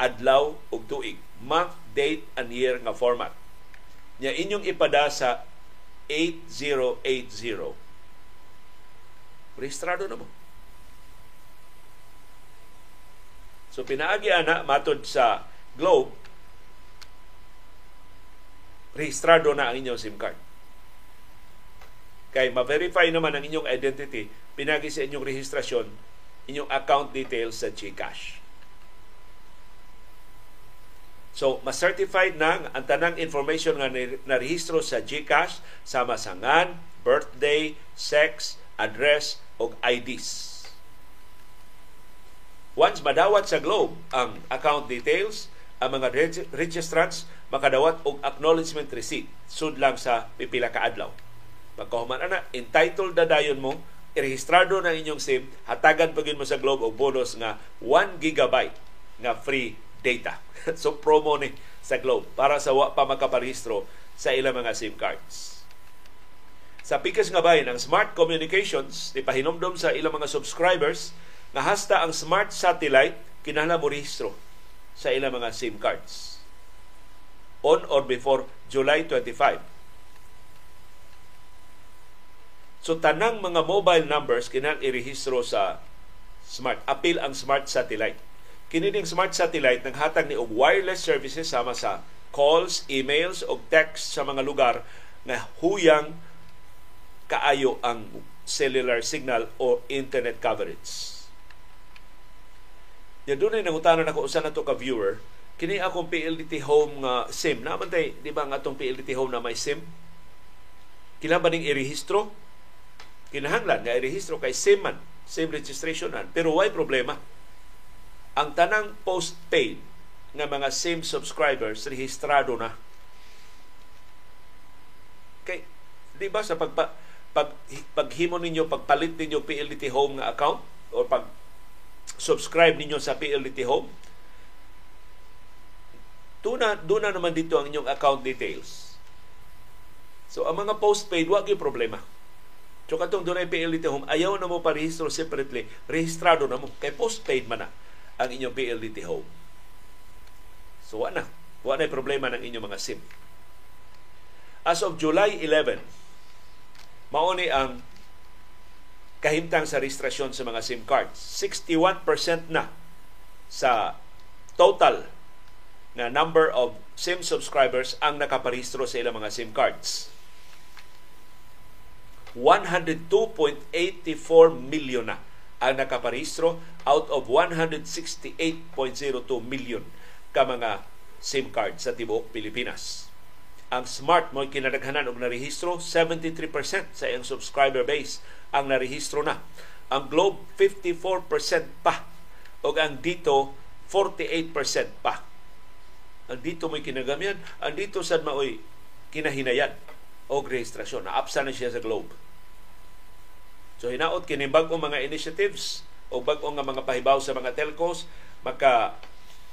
Speaker 1: adlaw ug tuig. Month, date, and year nga format. Nya inyong ipada sa 8080 rehistrado na mo. So pinaagi ana matod sa Globe rehistrado na ang inyong SIM card. Kay ma-verify naman ang inyong identity, pinagi sa inyong rehistrasyon, inyong account details sa GCash. So, ma-certified na ang tanang information nga na-rehistro sa GCash sama sa ngan, birthday, sex, address, o IDs. Once madawat sa Globe ang account details, ang mga registrants makadawat og acknowledgement receipt sud lang sa pipila ka adlaw. Pagkahuman ana, entitled na dayon mo, irehistrado na inyong SIM, hatagan pagin mo sa Globe og bonus nga 1 gigabyte nga free data. so promo ni sa Globe para sa wa pa makaparehistro sa ilang mga SIM cards. Sa pikas nga bayan, ang Smart Communications ni pahinomdom sa ilang mga subscribers nga hasta ang Smart Satellite kinahanglan mo rehistro sa ilang mga SIM cards on or before July 25. So tanang mga mobile numbers kinahanglan irehistro sa Smart appeal ang Smart Satellite. Kini ding Smart Satellite naghatag ni og wireless services sama sa calls, emails o text sa mga lugar na huyang kaayo ang cellular signal o internet coverage. Ya doon ay nangutanan ako usa na to ka viewer, kini akong PLDT home nga SIM. Naman tay, di ba nga atong PLDT home na may SIM? Kailangan ba ning irehistro? Kinahanglan nga irehistro kay SIM man, SIM registration man. Pero why problema? Ang tanang postpaid nga mga SIM subscribers rehistrado na. Kay di ba sa pagpa pag paghimo ninyo pagpalit ninyo PLDT Home nga account o pag subscribe ninyo sa PLDT Home Tuna, doon na naman dito ang inyong account details. So, ang mga postpaid, wag yung problema. So, katong doon ay PLDT Home, ayaw na mo parehistro separately, rehistrado na mo. Kay postpaid man na ang inyong PLDT Home. So, wala na. Wala na problema ng inyong mga SIM. As of July 11, mao ni ang kahimtang sa registrasyon sa mga SIM cards. 61% na sa total na number of SIM subscribers ang nakaparehistro sa ilang mga SIM cards. 102.84 million na ang nakaparehistro out of 168.02 million ka mga SIM cards sa tibuok Pilipinas. Ang Smart mo kinadaghanan og narehistro 73% sa iyang subscriber base ang narehistro na. Ang Globe 54% pa. Ug ang dito 48% pa. Ang dito mo'y kinagamyan ang dito sad maoy kinahinayan? Og rehistrasyon. Naapsa na siya sa Globe so hinaot kini bag-o mga initiatives o bag-o nga mga pahibaw sa mga telcos maka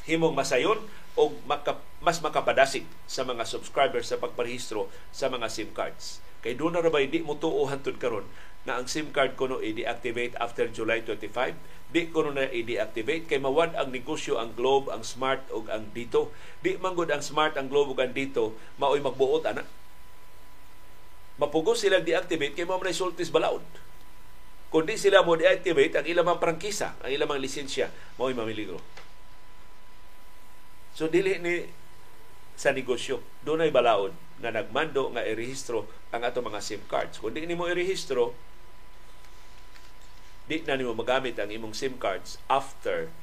Speaker 1: himong masayon o maka, mas makapadasig sa mga subscribers sa pagparehistro sa mga SIM cards. Kay doon na ba di mo tuo karon na ang SIM card ko no i-deactivate after July 25, di ko na i-deactivate kay mawad ang negosyo ang Globe, ang Smart ug ang Dito. Di manggod ang Smart, ang Globe ug ang Dito maoy magbuot ana. Mapugos sila deactivate kay mao man sultis balaod. Kundi sila mo deactivate ang ilang prangkisa, ang ilang lisensya, mao'y mamiligro. So dili ni sa negosyo, doon ay balaod. nga nagmando nga irehistro ang ato mga SIM cards. Kung di nimo irehistro, di na nimo magamit ang imong SIM cards after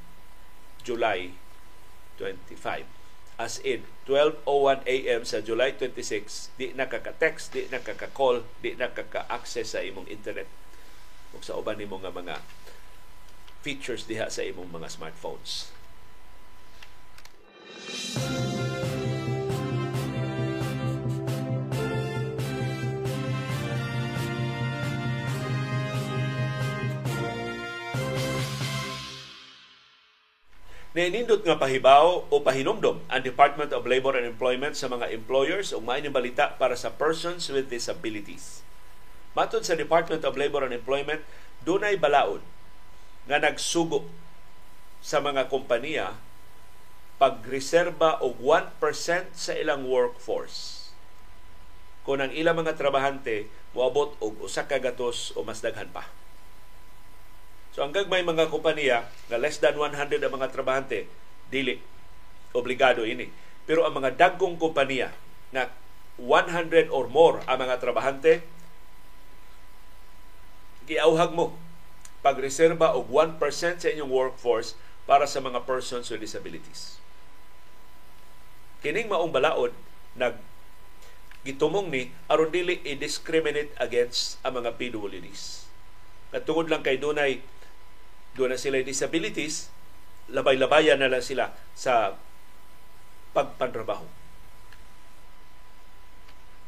Speaker 1: July 25. As in, 12.01 a.m. sa July 26, di nakaka-text, di nakaka-call, di nakaka-access sa imong internet o sa uban nimo nga mga features diha sa imong mga smartphones. Nainindot nga pahibaw o pahinumdom ang Department of Labor and Employment sa mga employers o maayon balita para sa persons with disabilities. Matod sa Department of Labor and Employment, dunay balaod nga nagsugo sa mga kompanya pagreserba og 1% sa ilang workforce. Kung ang ilang mga trabahante moabot og usa ka gatos o mas daghan pa. So hanggang may mga kompanya na less than 100 ang mga trabahante, dili obligado ini. Pero ang mga dagkong kompanya na 100 or more ang mga trabahante, giauhag mo pagreserba og 1% sa inyong workforce para sa mga persons with disabilities. Kining maong balaod nag gitumong ni aron dili i-discriminate against ang mga PWDs. Katungod lang kay dunay na sila disabilities, labay-labayan na lang sila sa pagpantrabaho.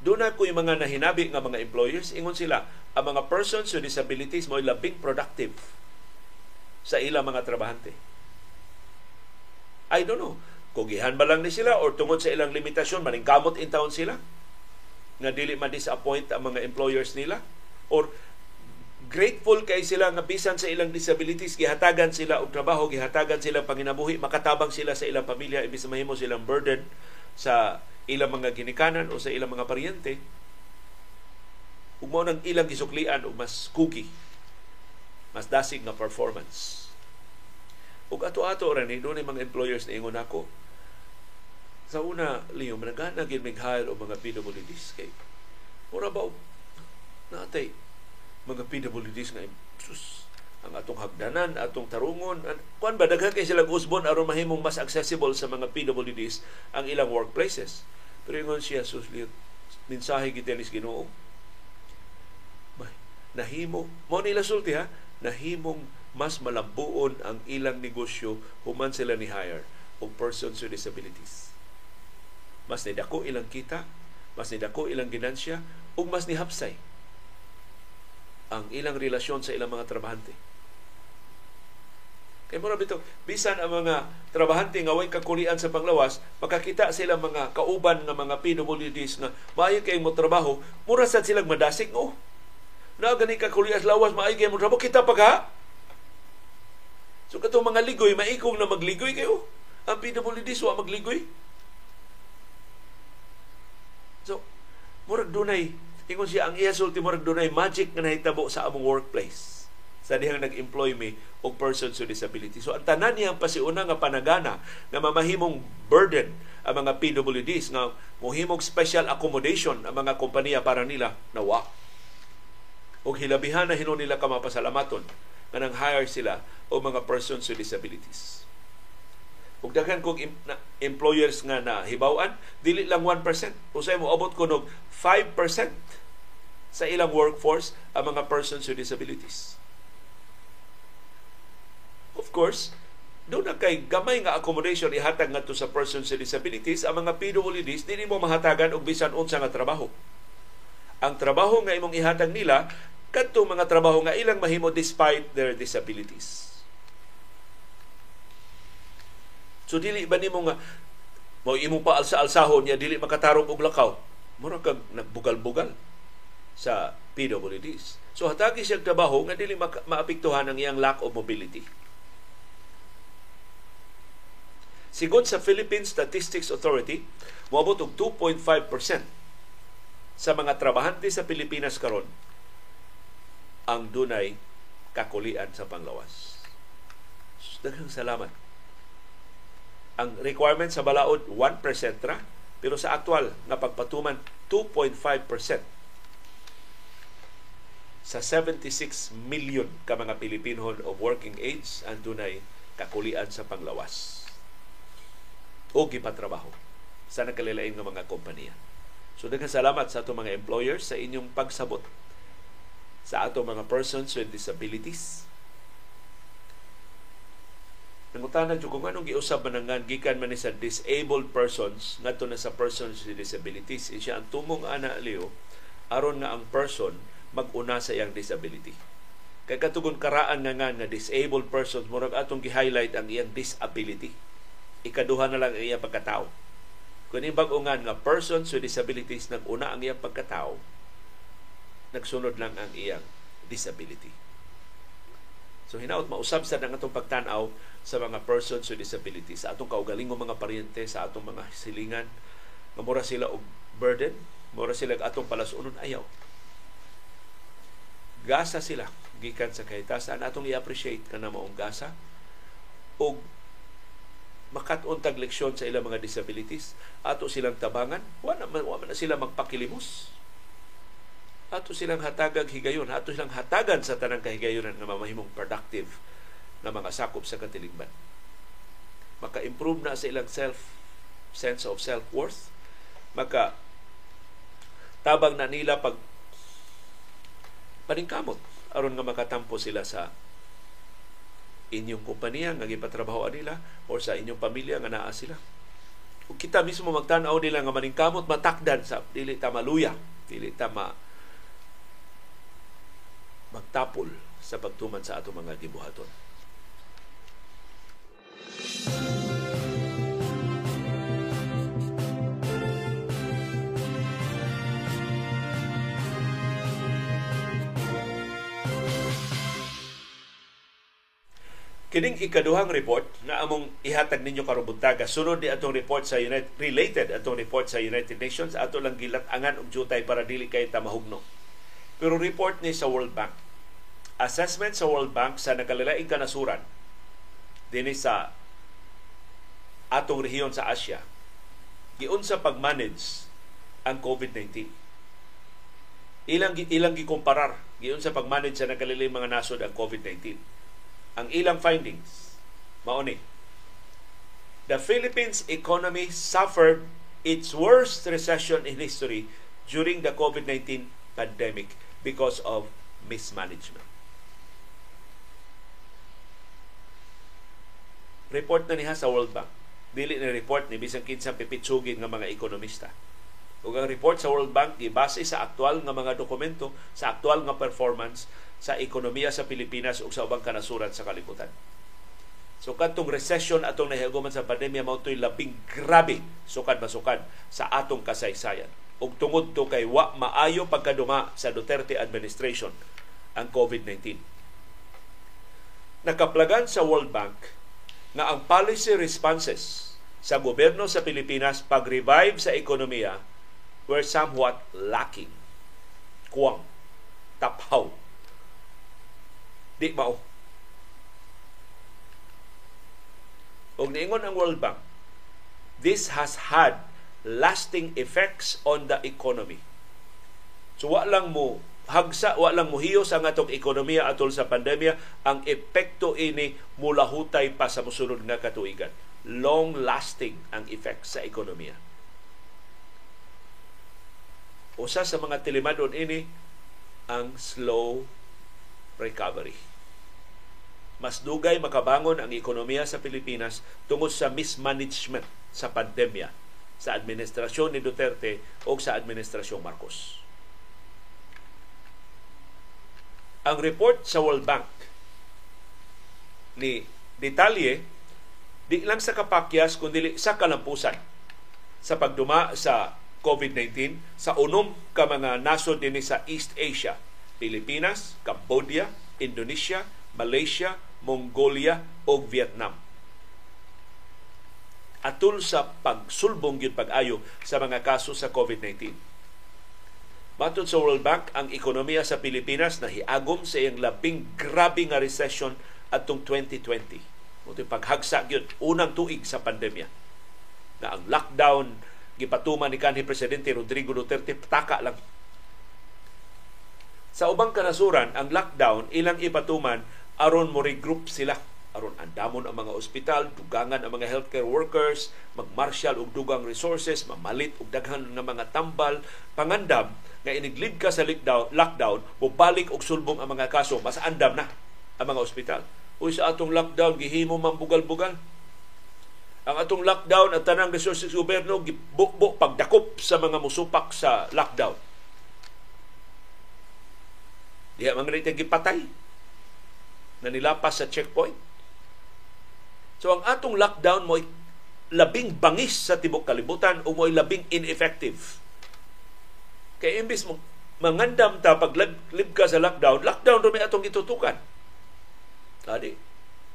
Speaker 1: Doon ko yung mga nahinabi ng mga employers, ingon sila, ang mga persons with disabilities mo labing productive sa ilang mga trabahante. I don't know, kugihan ba lang ni sila or tungod sa ilang limitasyon, maningkamot in town sila? Nga dili ma-disappoint ang mga employers nila? Or grateful kay sila nga bisan sa ilang disabilities gihatagan sila og trabaho gihatagan sila panginabuhi makatabang sila sa ilang pamilya imbis mahimo silang burden sa ilang mga ginikanan o sa ilang mga paryente ug mao nang ilang gisuklian og mas cookie mas dasig nga performance ug ato-ato ra ni dunay mga employers na ingon ako sa una liyo managana gid mig hire og mga PWDs kay ora ba natay mga PWDs nga sus, ang atong hagdanan, atong tarungon. Kuan ba daghan kay sila usbon aron mahimong mas accessible sa mga PWDs ang ilang workplaces. Pero ingon siya sus mensahe gitelis Ginoo. Nahimo mo nila sulti ha, nahimong mas malambuon ang ilang negosyo human sila ni hire o persons with disabilities. Mas nidako ilang kita, mas nidako ilang ginansya, ug mas nihapsay ang ilang relasyon sa ilang mga trabahante. Kay mura bito, bisan ang mga trabahante nga way kakulian sa panglawas, makakita sila mga kauban nga mga PWDs nga maayo kay mo trabaho, mura sad silang madasig no. Na gani kakulian sa lawas maayo kay mo trabaho kita pa ka. So kato mga ligoy maikong na magligoy kayo. Ang PWDs wa magligoy. So murag dunay Ingon siya, ang iya sulti mo dunay magic nga nahitabo sa among workplace sa dihang nag-employ me og persons with disability. So ang tanan niyang pasiuna nga panagana nga mamahimong burden ang mga PWDs nga mohimong special accommodation ang mga kompanya para nila nawa. Og hilabihan na hinon nila kamapasalamaton nga nang hire sila o mga persons with disabilities. Ug daghan kog employers nga na hibaw-an, dili lang 1%. Usay mo abot ko og 5% sa ilang workforce ang mga persons with disabilities. Of course, doon na kay gamay nga accommodation ihatag ngadto sa persons with disabilities, ang mga PWDs dili mo mahatagan og bisan unsa nga trabaho. Ang trabaho nga imong ihatag nila kadto mga trabaho nga ilang mahimo despite their disabilities. So dili ba nimo nga mo imo pa alsa-alsahon niya dili makatarong og lakaw. Mura kag nagbugal-bugal sa PWDs. So hatagi siya trabaho nga dili ma- maapektuhan ang iyang lack of mobility. Sigon sa Philippine Statistics Authority, moabot og 2.5% sa mga trabahante sa Pilipinas karon ang dunay kakulian sa panglawas. Daghang salamat. Ang requirement sa balaod 1% ra, pero sa aktual nga pagpatuman 2.5% sa 76 million ka mga Pilipino of working age ang dunay kakulian sa panglawas o gipatrabaho sa nakalilain ng mga kompanya. So daghang salamat sa ato mga employers sa inyong pagsabot sa ato mga persons with disabilities. Nangutanan jud kung anong giusab man gikan man sa disabled persons ngadto na sa persons with disabilities. Siya ang tumong ana Leo aron nga ang person mag-una sa iyang disability. Kay katugon karaan nga nga nga disabled persons murag atong gi-highlight ang iyang disability. Ikaduha na lang ang iyang pagkatao. Kung bag-ungan nga persons with disabilities nag-una ang iyang pagkatao, nagsunod lang ang iyang disability. So hinaot mausab sa nang atong pagtan-aw sa mga persons with disabilities, sa atong kaugalingong mga paryente, sa atong mga silingan, nga mura sila og burden, mura sila atong palasunon ayaw gasa sila gikan sa kahitasan atong i-appreciate kana maong gasa og makatuntag leksyon sa ilang mga disabilities. Ato silang tabangan. Wa na, wa na sila magpakilimos. Ato silang hatagag higayon. Ato silang hatagan sa tanang kahigayonan nga mamahimong productive na mga sakop sa katiligban maka-improve na sa ilang self sense of self-worth. Maka tabang na nila pag paningkamot aron nga makatampo sila sa inyong kompanya nga gipatrabaho nila o sa inyong pamilya nga naa sila. Ug kita mismo magtan-aw nila nga maningkamot matakdan sa dili ta maluya, dili ta ma magtapol sa pagtuman sa ato mga gibuhaton. Kining ikaduhang report na among ihatag ninyo karong buntaga sunod ni atong report sa United related atong report sa United Nations ato lang gilat-angan og jutay para dili kay ta mahugno. Pero report ni sa World Bank assessment sa World Bank sa nakalilaing kanasuran dinhi sa atong rehiyon sa Asia giunsa pag-manage ang COVID-19 ilang ilang gikumparar giunsa pag-manage sa nakalilaing mga nasod ang COVID-19 ang ilang findings mao ni the Philippines economy suffered its worst recession in history during the COVID-19 pandemic because of mismanagement. Report na niya sa World Bank. Dili na report ni bisang kinsang pipitsugin ng mga ekonomista. Ug ang report sa World Bank gibase sa aktual nga mga dokumento, sa aktual nga performance sa ekonomiya sa Pilipinas ug sa ubang kanasuran sa kalibutan. So katong recession atong nahigaman sa pandemya mao toy labing grabe sukad masukad sa atong kasaysayan. Ug tungod to kay wa maayo pagkaduma sa Duterte administration ang COVID-19. Nakaplagan sa World Bank na ang policy responses sa gobyerno sa Pilipinas pag-revive sa ekonomiya were somewhat lacking. Kuwang, taphaw, Di mao. Og niingon ang World Bank, this has had lasting effects on the economy. So wa lang mo hagsa wa lang muhiyos ang atong ekonomiya atol sa pandemya ang epekto ini mulahutay pa sa mosunod nga katuigan long lasting ang effect sa ekonomiya usa sa mga tilimadon ini ang slow recovery mas dugay makabangon ang ekonomiya sa Pilipinas tungod sa mismanagement sa pandemya sa administrasyon ni Duterte o sa administrasyon Marcos. Ang report sa World Bank ni detalye di lang sa kapakyas kundi sa kalampusan sa pagduma sa COVID-19 sa unom ka mga nasod dinhi sa East Asia, Pilipinas, Cambodia, Indonesia, Malaysia, Mongolia o Vietnam. Atul sa pagsulbong yun pag-ayo sa mga kaso sa COVID-19. Matod sa World Bank, ang ekonomiya sa Pilipinas nahiagom sa iyang labing grabe nga recession atong 2020. Muto'y paghagsa yun, unang tuig sa pandemya. Na ang lockdown gipatuman ni kanhi presidente Rodrigo Duterte taka lang sa ubang kanasuran ang lockdown ilang ipatuman aron mo regroup sila aron andamon ang mga ospital, dugangan ang mga healthcare workers, magmarshal og dugang resources, mamalit og daghan nga mga tambal, pangandam nga iniglib ka sa lockdown, lockdown, mubalik og sulbong ang mga kaso, mas andam na ang mga ospital. Uy, sa atong lockdown, gihimo man bugal-bugal. Ang atong lockdown at tanang resources gobyerno gibukbo pagdakop sa mga musupak sa lockdown. Diya mga rin gipatay na nilapas sa checkpoint So ang atong lockdown mo labing bangis sa tibok kalibutan o mo labing ineffective. Kay imbis mo mangandam ta pag lib ka sa lockdown, lockdown ro atong itutukan. Adi,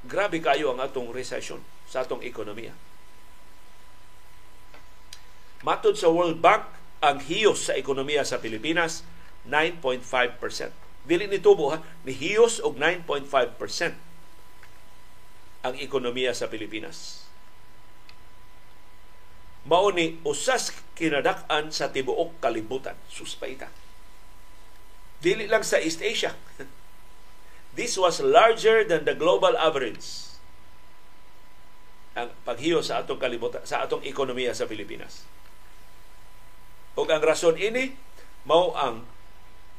Speaker 1: grabe kayo ang atong recession sa atong ekonomiya. Matod sa World Bank, ang hiyos sa ekonomiya sa Pilipinas 9.5%. Dili ni tubo ha, ni hiyos og 9.5% ang ekonomiya sa Pilipinas. Mao ni usas kinadak-an sa tibuok kalibutan. Suspaita. Dili lang sa East Asia. This was larger than the global average. Ang paghiyo sa atong kalibutan, sa atong ekonomiya sa Pilipinas. Ug ang rason ini mao ang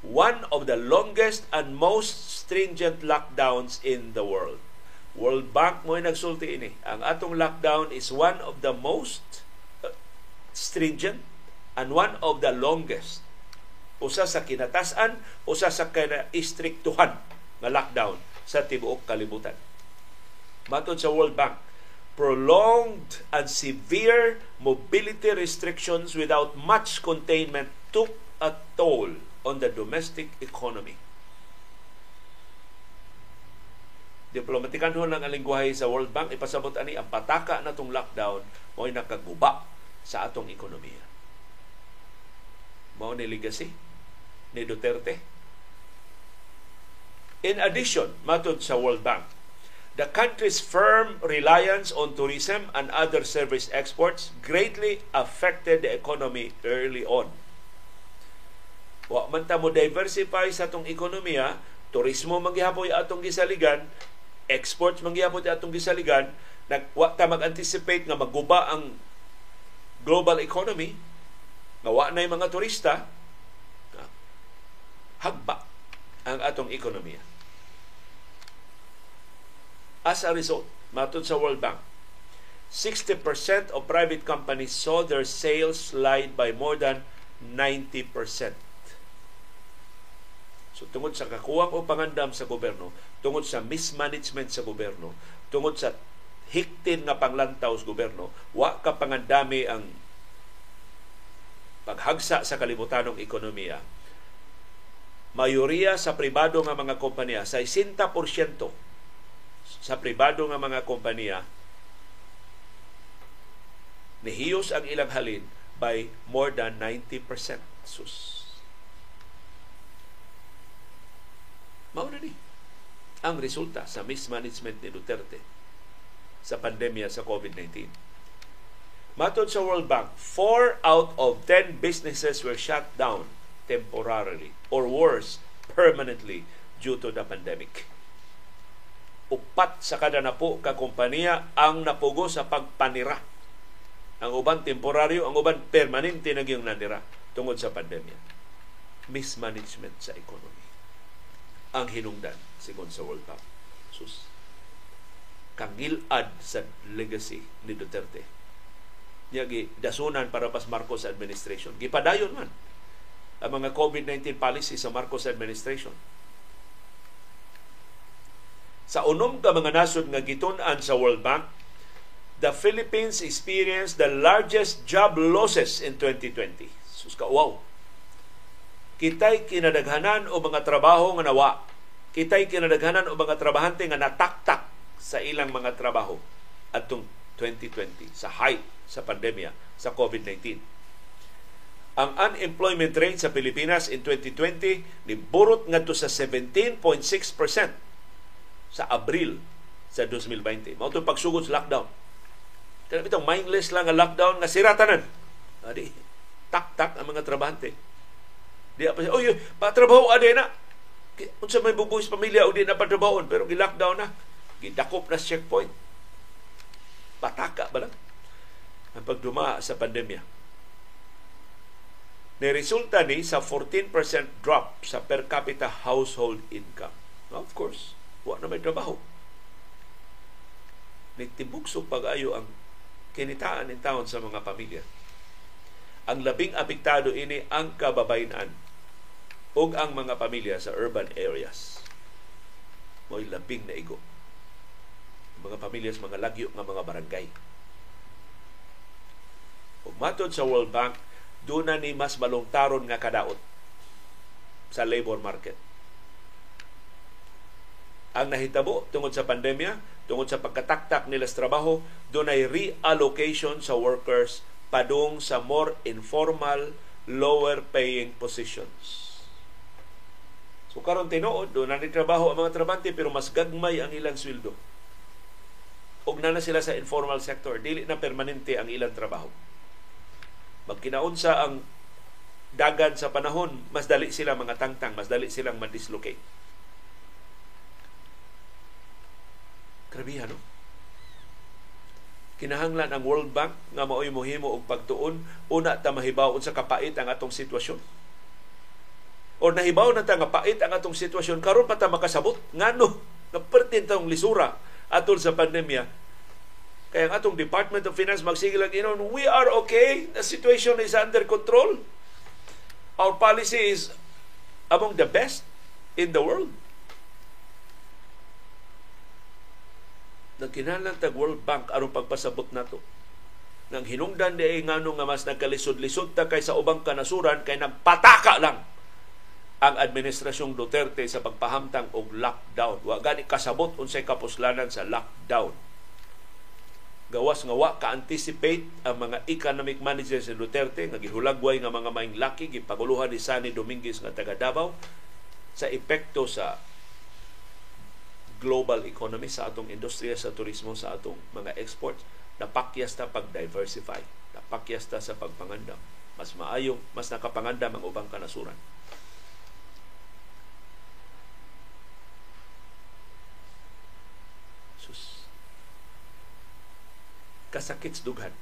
Speaker 1: one of the longest and most stringent lockdowns in the world. World Bank mo nagsulti ini. Ang atong lockdown is one of the most uh, stringent and one of the longest. Usa sa kinatasan, usa sa kinaistriktuhan nga lockdown sa tibuok kalibutan. Matod sa World Bank, prolonged and severe mobility restrictions without much containment took a toll on the domestic economy. diplomatikan ho ang lingwahe sa World Bank ipasabot ani ang pataka na tong lockdown mo'y nakaguba sa atong ekonomiya. Mao ni legacy ni Duterte. In addition, matod sa World Bank, the country's firm reliance on tourism and other service exports greatly affected the economy early on. Wa man ta mo diversify sa atong ekonomiya, turismo manggihapoy atong gisaligan, exports mangyapon atong gisaligan nagwa ta mag-anticipate nga maguba ang global economy nga wa na mga turista hagba ang atong ekonomiya. As a result, matod sa World Bank, 60% of private companies saw their sales slide by more than 90%. So tungod sa kakuwang o pangandam sa gobyerno, tungod sa mismanagement sa gobyerno, tungod sa hiktin nga panglantaw sa gobyerno, wa ka pangandami ang paghagsa sa kalibutanong ekonomiya. Mayoriya sa pribado nga mga kompanya, sa 60% sa pribado nga mga kompanya, nihiyos ang ilang halin by more than 90%. Sus. Mao na ni ang resulta sa mismanagement ni Duterte sa pandemya sa COVID-19. Matod sa World Bank, 4 out of 10 businesses were shut down temporarily or worse, permanently due to the pandemic. Upat sa kada napo ka kompanya ang napugo sa pagpanira. Ang uban temporaryo, ang uban permanente nagyong nanira tungod sa pandemya. Mismanagement sa ekonomiya ang hinungdan sigon sa World Cup. Sus. Kangilad sa legacy ni Duterte. Niya dasunan para pas Marcos administration. Gipadayon man ang mga COVID-19 policy sa Marcos administration. Sa unom ka mga nasod nga gitun-an sa World Bank, the Philippines experienced the largest job losses in 2020. Sus ka, wow kitay kinadaghanan o mga trabaho nga nawa. Kitay kinadaghanan o mga trabahante nga nataktak sa ilang mga trabaho atong 2020 sa height sa pandemya sa COVID-19. Ang unemployment rate sa Pilipinas in 2020 niburot ngadto sa 17.6% sa Abril sa 2020. Mao pagsugod sa lockdown. Kaya bitong mindless lang ang lockdown nga siratanan Adi, tak-tak ang mga trabahante. Di pa siya, oy, patrabaho ade na. Unsa may bubuhis pamilya o di na patrabahon pero gi-lockdown na. Gidakop na checkpoint. Pataka ba lang? Ang pagduma sa pandemya. Niresulta ni sa 14% drop sa per capita household income. Of course, wa na may trabaho. Nagtibukso pag-ayo ang kinitaan ng taon sa mga pamilya. Ang labing apektado ini ang kababayanan ug ang mga pamilya sa urban areas. Mo'y labing na igo. Mga pamilya sa mga lagyo nga mga barangay. Ug matod sa World Bank, doon na ni mas balongtaron nga kadaot sa labor market. Ang nahitabo tungod sa pandemya, tungod sa pagkataktak nila sa trabaho, doon ay reallocation sa workers padung sa more informal, lower paying positions So karon tinuod do na trabaho ang mga trabante pero mas gagmay ang ilang sweldo. Na, na sila sa informal sector, dili na permanente ang ilang trabaho. Magkinaunsa ang dagan sa panahon, mas dali sila mga tangtang, mas dali silang ma-dislocate. Grabe no? Kinahanglan ang World Bank nga maoy mohimo og pagtuon. Una ta mahibaw sa kapait ang atong sitwasyon. O nahibaw na ta nga pait ang atong sitwasyon karon pa ta makasabot. Ngano na pertin tong lisura atol sa pandemya. Kaya ang atong Department of Finance magsigil lang inon we are okay. The situation is under control. Our policy is among the best in the world nagkinahanglan tag World Bank aron pagpasabot nato nang hinungdan di ngano nga mas nagkalisod-lisod ta kay sa ubang kanasuran kay nagpataka lang ang administrasyong Duterte sa pagpahamtang og lockdown. Wa gani kasabot unsay kapuslanan sa lockdown. Gawas nga wa ka-anticipate ang mga economic managers sa Duterte nga gihulagway nga mga maing laki gipaguluhan ni Sani Dominguez nga taga Davao sa epekto sa global economy sa atong industriya sa turismo sa atong mga exports napakyas ta pag-diversify napakyas ta sa pagpangandam mas maayong mas nakapangandam ang ubang kanasuran. Kasakit dughan.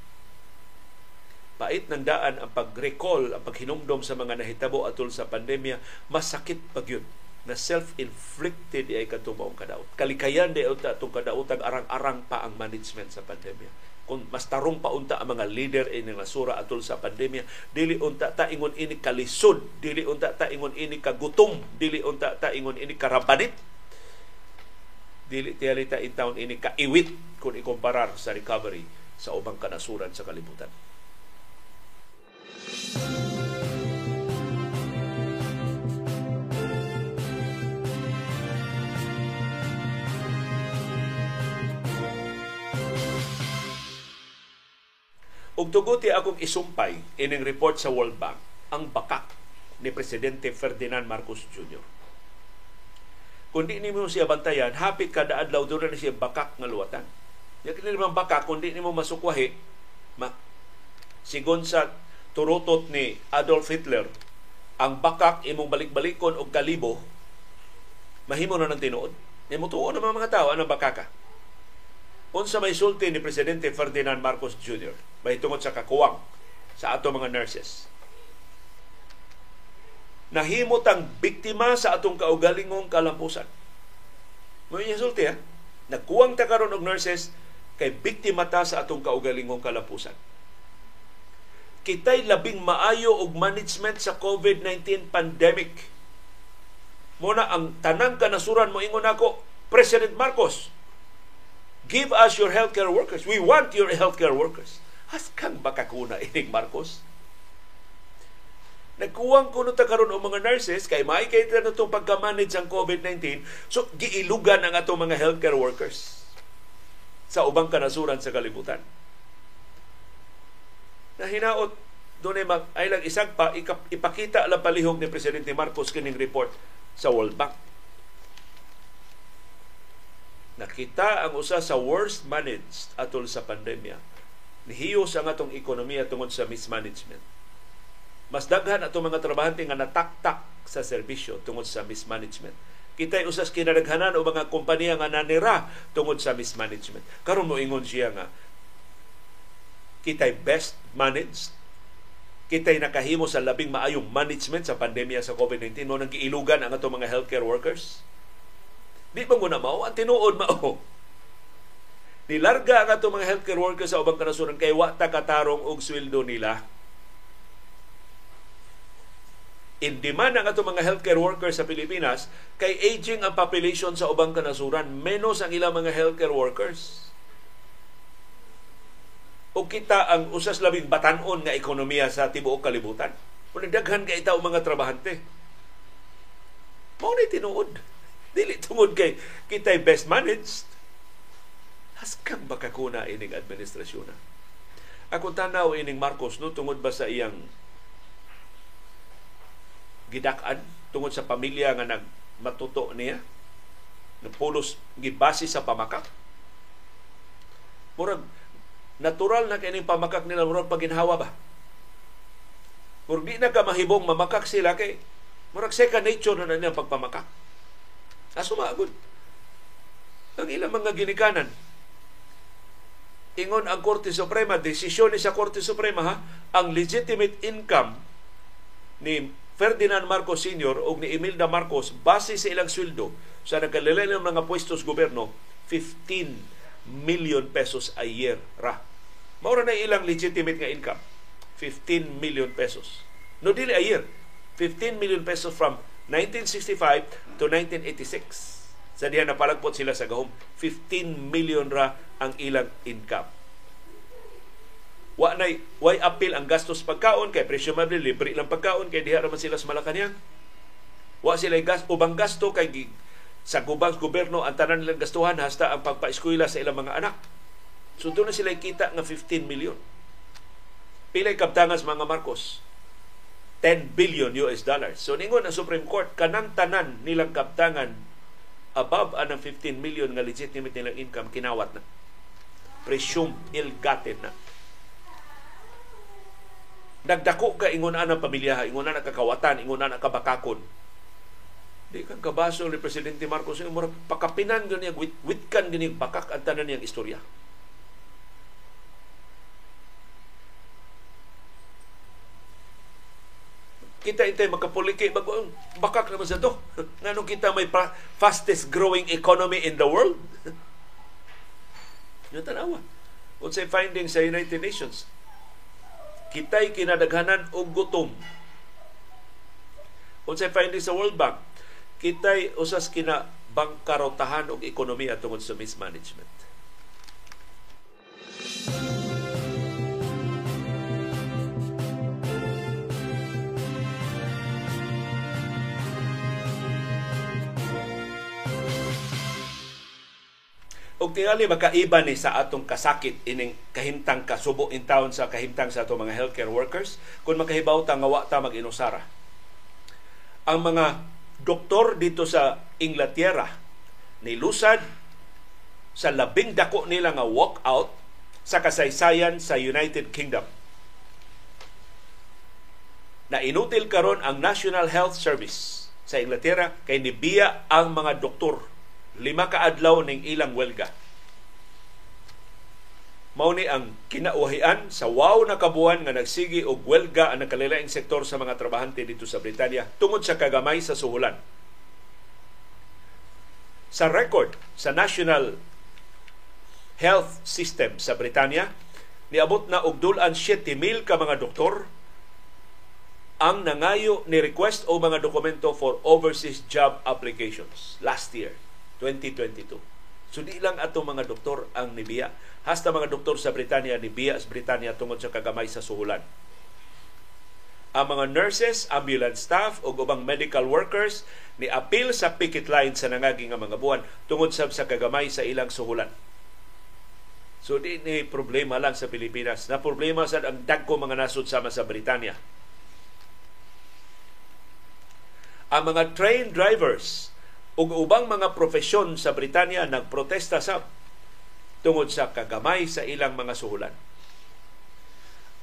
Speaker 1: Pait ng daan ang pag-recall, ang paghinumdom sa mga nahitabo atol sa pandemya, mas sakit pag yun na self-inflicted ay katubaong kadaot. Kalikayan di unta itong kadaotang arang-arang pa ang management sa pandemya. Kung mas tarong pa unta ang mga leader in nga sura atol sa pandemya, dili unta ta ingon ini kalisod, dili unta ta ingon ini kagutom, dili unta ta ingon ini karabanit, dili tiyali in town ini kaiwit kung ikumparar sa recovery sa ubang kanasuran sa kalibutan. Ug tuguti akong isumpay ining report sa World Bank ang bakak ni Presidente Ferdinand Marcos Jr. Kung di nimo siya bantayan, hapit kada adlaw doon na siya bakak nga luwatan Yung kini naman baka, kung di nimo masukwahi, ma, sigon sa turutot ni Adolf Hitler, ang bakak imong balik-balikon og kalibo, mahimo na ng tinuod. Imo tuo ng mga tao, anong bakaka? Unsa may sulti ni Presidente Ferdinand Marcos Jr. mahitungod sa kakuwang sa ato mga nurses. Nahimot ang biktima sa atong kaugalingong kalampusan. Mo yung sulti ha? Nagkuwang ta karon og nurses kay biktima ta sa atong kaugalingong kalapusan. Kitay labing maayo og management sa COVID-19 pandemic. Muna ang tanang kanasuran mo ingon ako, President Marcos, give us your healthcare workers. We want your healthcare workers. Has kang makakuna ining Marcos? Nagkuwang kuno ta karon og mga nurses kay may kay na itong pagka-manage ang COVID-19 so giilugan ang atong mga healthcare workers sa ubang kanasuran sa kalibutan. Na hinaot doon ay, mag, ay lang isang pa, ipakita lang palihog ni Presidente Marcos kining report sa World Bank. Nakita ang usa sa worst managed atol sa pandemya Nihiyos ang atong ekonomiya tungod sa mismanagement. Mas daghan atong mga trabahante nga nataktak sa serbisyo tungod sa mismanagement. Kitay usas kinadaghanan o mga kompanya nga nanira tungod sa mismanagement. Karon mo ingon siya nga kitay best managed kitay nakahimo sa labing maayong management sa pandemya sa COVID-19 mo nang giilugan ang atong mga healthcare workers di ba mo na mao ang tinuod mao nilarga ang atong mga healthcare workers sa ubang kanasuran kay wa ta katarong og sweldo nila in demand ang atong mga healthcare workers sa Pilipinas kay aging ang population sa ubang kanasuran menos ang ilang mga healthcare workers o kita ang usas labing batanon nga ekonomiya sa tibuok kalibutan. Kung daghan ka itaw mga trabahante. Mao ni tinuod. Dili tungod kay kitay best managed. Haskang baka kuna ining administrasyon na. Ako tanaw ining Marcos no tungod ba sa iyang gidak-an tungod sa pamilya nga nagmatuto niya pulos gibase sa pamakak. Murag natural na kining pamakak nila murag paginhawa ba kung di na ka mahibong mamakak sila kay murag second nature na nilang pagpamakak aso maagod ang ilang mga ginikanan ingon ang Korte Suprema, desisyon ni sa Korte Suprema ha, ang legitimate income ni Ferdinand Marcos Sr. o ni Imelda Marcos base sa ilang sweldo sa nagkalilan ng mga pwestos gobyerno 15 million pesos a year ra. Maura na ilang legitimate nga income. 15 million pesos. No dili a year. 15 million pesos from 1965 to 1986. Sa diha napalagpot sila sa gahom, 15 million ra ang ilang income. Wa nay way appeal ang gastos pagkaon kay presumably libre lang pagkaon kay diha ra man sila sa Malacañang. Wa sila gas ubang gasto kay sa gubang gobyerno ang tanan nilang gastuhan hasta ang pagpaeskwela sa ilang mga anak. So doon na sila kita nga 15 million. Pilay kaptangan sa mga Marcos? 10 billion US dollars. So ningon ang Supreme Court, kanang tanan nilang kaptangan above anang 15 million nga legitimate nilang income, kinawat na. Presume ill-gotten na. Nagdako ka ingon na pamilya, ingon na kakawatan, ingon na kabakakon Di kang kabaso ni Presidente Marcos yung mura pakapinan gani wit, witkan gani bakak ang tanan niyang istorya. Kita intay makapuliki bago bakak naman sa to. Nganong kita may fastest growing economy in the world? Yung tanawa. Kung sa finding sa United Nations, kita'y kinadaghanan og gutom. Kung sa finding sa World Bank, kitay usas kina bangkarotahan og ekonomiya tungod sa mismanagement. Og tingali makaiba ni sa atong kasakit ining kahimtang kasubo in town sa kahimtang sa atong mga healthcare workers kung makahibaw ta nga wa ta mag-inusara ang mga doktor dito sa Inglaterra nilusad sa labing dako nila nga walkout sa kasaysayan sa United Kingdom. Na inutil karon ang National Health Service sa Inglaterra kay nibiya ang mga doktor lima ka adlaw ning ilang welga mao ni ang kinauhian sa wow na kabuhan nga nagsigi og welga ang nakalilaing sektor sa mga trabahante dito sa Britanya tungod sa kagamay sa suhulan. Sa record sa National Health System sa Britanya, niabot na og dulan 7,000 ka mga doktor ang nangayo ni request o mga dokumento for overseas job applications last year, 2022. So di lang ato mga doktor ang nibiya hasta mga doktor sa Britanya ni Bias Britanya tungod sa kagamay sa suhulan. Ang mga nurses, ambulance staff o ubang medical workers ni appeal sa picket line sa nangagi nga mga buwan tungod sa, sa kagamay sa ilang suhulan. So di ni problema lang sa Pilipinas. Na problema sa ang dagko mga nasod sama sa Britanya. Ang mga train drivers ug ubang mga profesyon sa Britanya nagprotesta sa tungod sa kagamay sa ilang mga suhulan.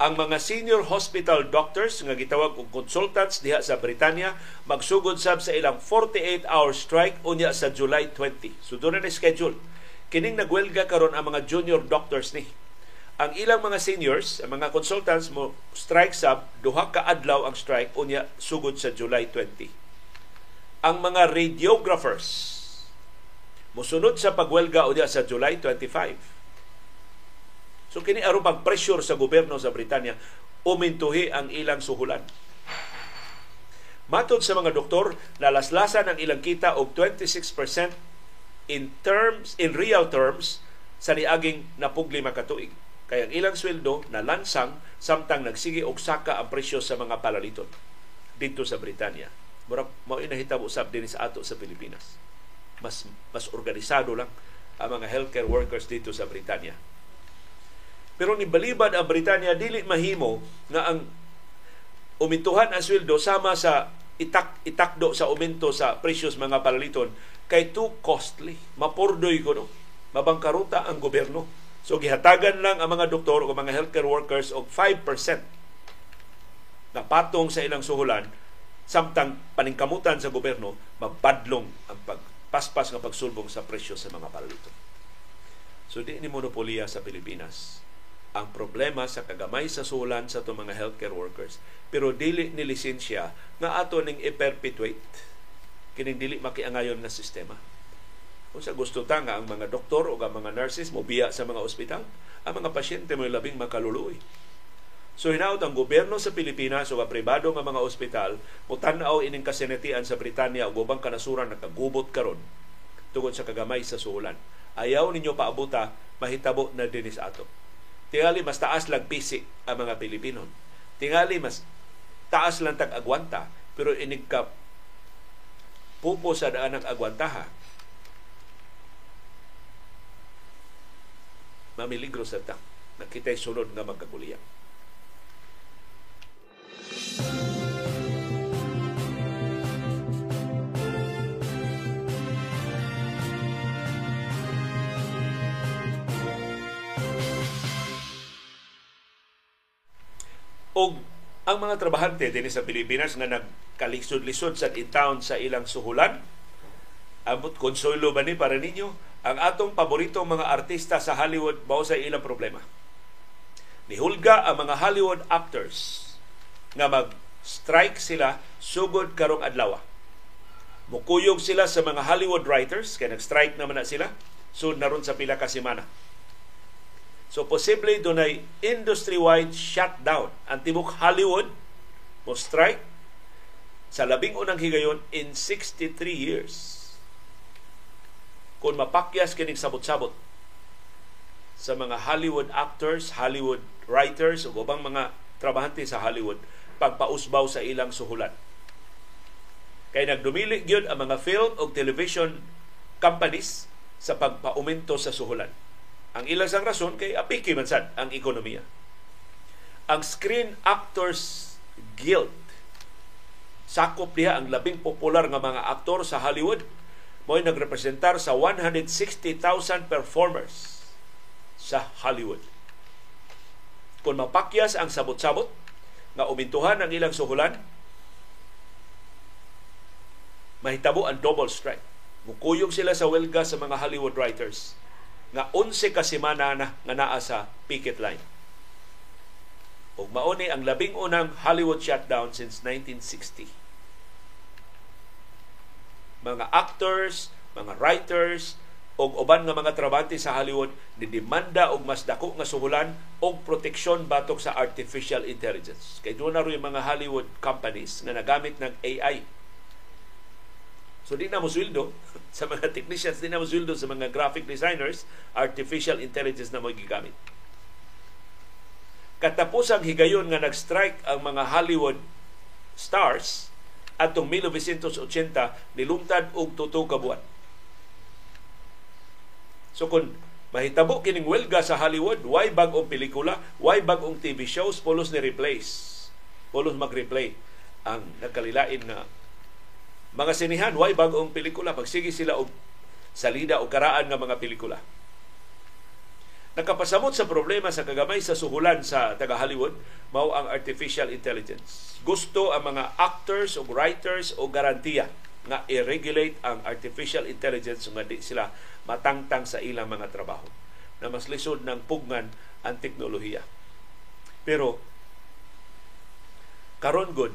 Speaker 1: ang mga senior hospital doctors nga gitawag og consultants diha sa Britanya magsugod sab sa ilang 48 hour strike unya sa July 20. So doon na schedule. Kining nagwelga karon ang mga junior doctors ni. Ang ilang mga seniors, ang mga consultants mo strike sab duha ka adlaw ang strike unya sugod sa July 20. Ang mga radiographers musunod sa pagwelga unya sa July 25 So kini aron pag pressure sa gobyerno sa Britanya umintuhi ang ilang suhulan. Matod sa mga doktor, nalaslasan ang ilang kita og 26% in terms in real terms sa niaging napugli makatuig. Kaya ang ilang sweldo na lansang samtang nagsige og saka ang presyo sa mga palaliton dito sa Britanya. Murag mao inahitabo usab din sa ato sa Pilipinas. Mas mas organisado lang ang mga healthcare workers dito sa Britanya pero ni balibad ang Britanya dili mahimo nga ang umintuhan ang sweldo sama sa itak itakdo sa aumento sa presyos mga palaliton kay too costly. Mapurdoy ko no. Mabangkaruta ang gobyerno. So gihatagan lang ang mga doktor o mga healthcare workers og 5% na patong sa ilang suhulan samtang paningkamutan sa gobyerno mabadlong ang pagpaspas nga pagsulbong sa presyo sa mga palaliton. So di ni monopolya sa Pilipinas ang problema sa kagamay sa sulan sa itong mga healthcare workers. Pero dili ni lisensya nga ato ning i-perpetuate kining dili makiangayon nga sistema. Kung sa gusto ta nga ang mga doktor o ang mga nurses mo biya sa mga ospital, ang mga pasyente mo labing makaluluoy. So hinaut ang gobyerno sa Pilipinas o pribado nga mga ospital mo tan-aw ining kasinatian sa Britanya o ubang kanasuran nakagubot karon tungod sa kagamay sa sulan. Ayaw ninyo paabuta mahitabo na dinis ato Tingali mas taas lang pisi ang mga Pilipino. Tingali mas taas lang tag agwanta pero inig ka pupo sa daan ng agwantaha. Mamiligro sa ta. Nakita'y sunod nga magkaguliyang. Og ang mga trabahante din sa Pilipinas nga nagkalisod-lisod sa town sa ilang suhulan, amot konsuelo ba ni para ninyo? Ang atong paboritong mga artista sa Hollywood mao sa ilang problema. Nihulga ang mga Hollywood actors nga mag-strike sila sugod karong adlaw. Mukuyog sila sa mga Hollywood writers kay nag-strike naman na sila sud naron sa pila ka semana So posible dunay industry-wide shutdown. Ang tibok Hollywood mo strike sa labing unang higayon in 63 years. Kung mapakyas kining sabot-sabot sa mga Hollywood actors, Hollywood writers ug ubang mga trabahante sa Hollywood pagpausbaw sa ilang suhulan. Kay nagdumili gyud ang mga film ug television companies sa pagpaumento sa suhulan ang ilang sang rason kay apiki man sad ang ekonomiya. Ang Screen Actors Guild sakop diha ang labing popular nga mga aktor sa Hollywood mo'y nagrepresentar sa 160,000 performers sa Hollywood. Kung mapakyas ang sabot-sabot nga umintuhan ang ilang suhulan, mahitabo ang double strike. Mukuyog sila sa welga sa mga Hollywood writers nga 11 ka semana na nga naa sa picket line. Ug mauni ang labing unang Hollywood shutdown since 1960. Mga actors, mga writers, og uban nga mga trabante sa Hollywood ni demanda og mas dako nga suhulan og proteksyon batok sa artificial intelligence. Kay doon na rin mga Hollywood companies nga nagamit ng AI So di na mo sweldo sa mga technicians, di na mo sweldo sa mga graphic designers, artificial intelligence na mo gigamit. Katapusang higayon nga nag-strike ang mga Hollywood stars atong 1980 nilungtad og tuto ka buwan. So kung mahitabo kining welga sa Hollywood, why bag-ong pelikula, why bag-ong TV shows, pulos ni replace. Pulos mag-replay ang nagkalilain na mga sinihan, why bagong pelikula? Pagsige sila og salida o karaan nga mga pelikula. nakapasamot sa problema sa kagamay sa suhulan sa taga Hollywood mao ang artificial intelligence. Gusto ang mga actors o writers o garantiya nga i-regulate ang artificial intelligence nga di sila matangtang sa ilang mga trabaho na mas lisod ng pugnan ang teknolohiya. Pero karon good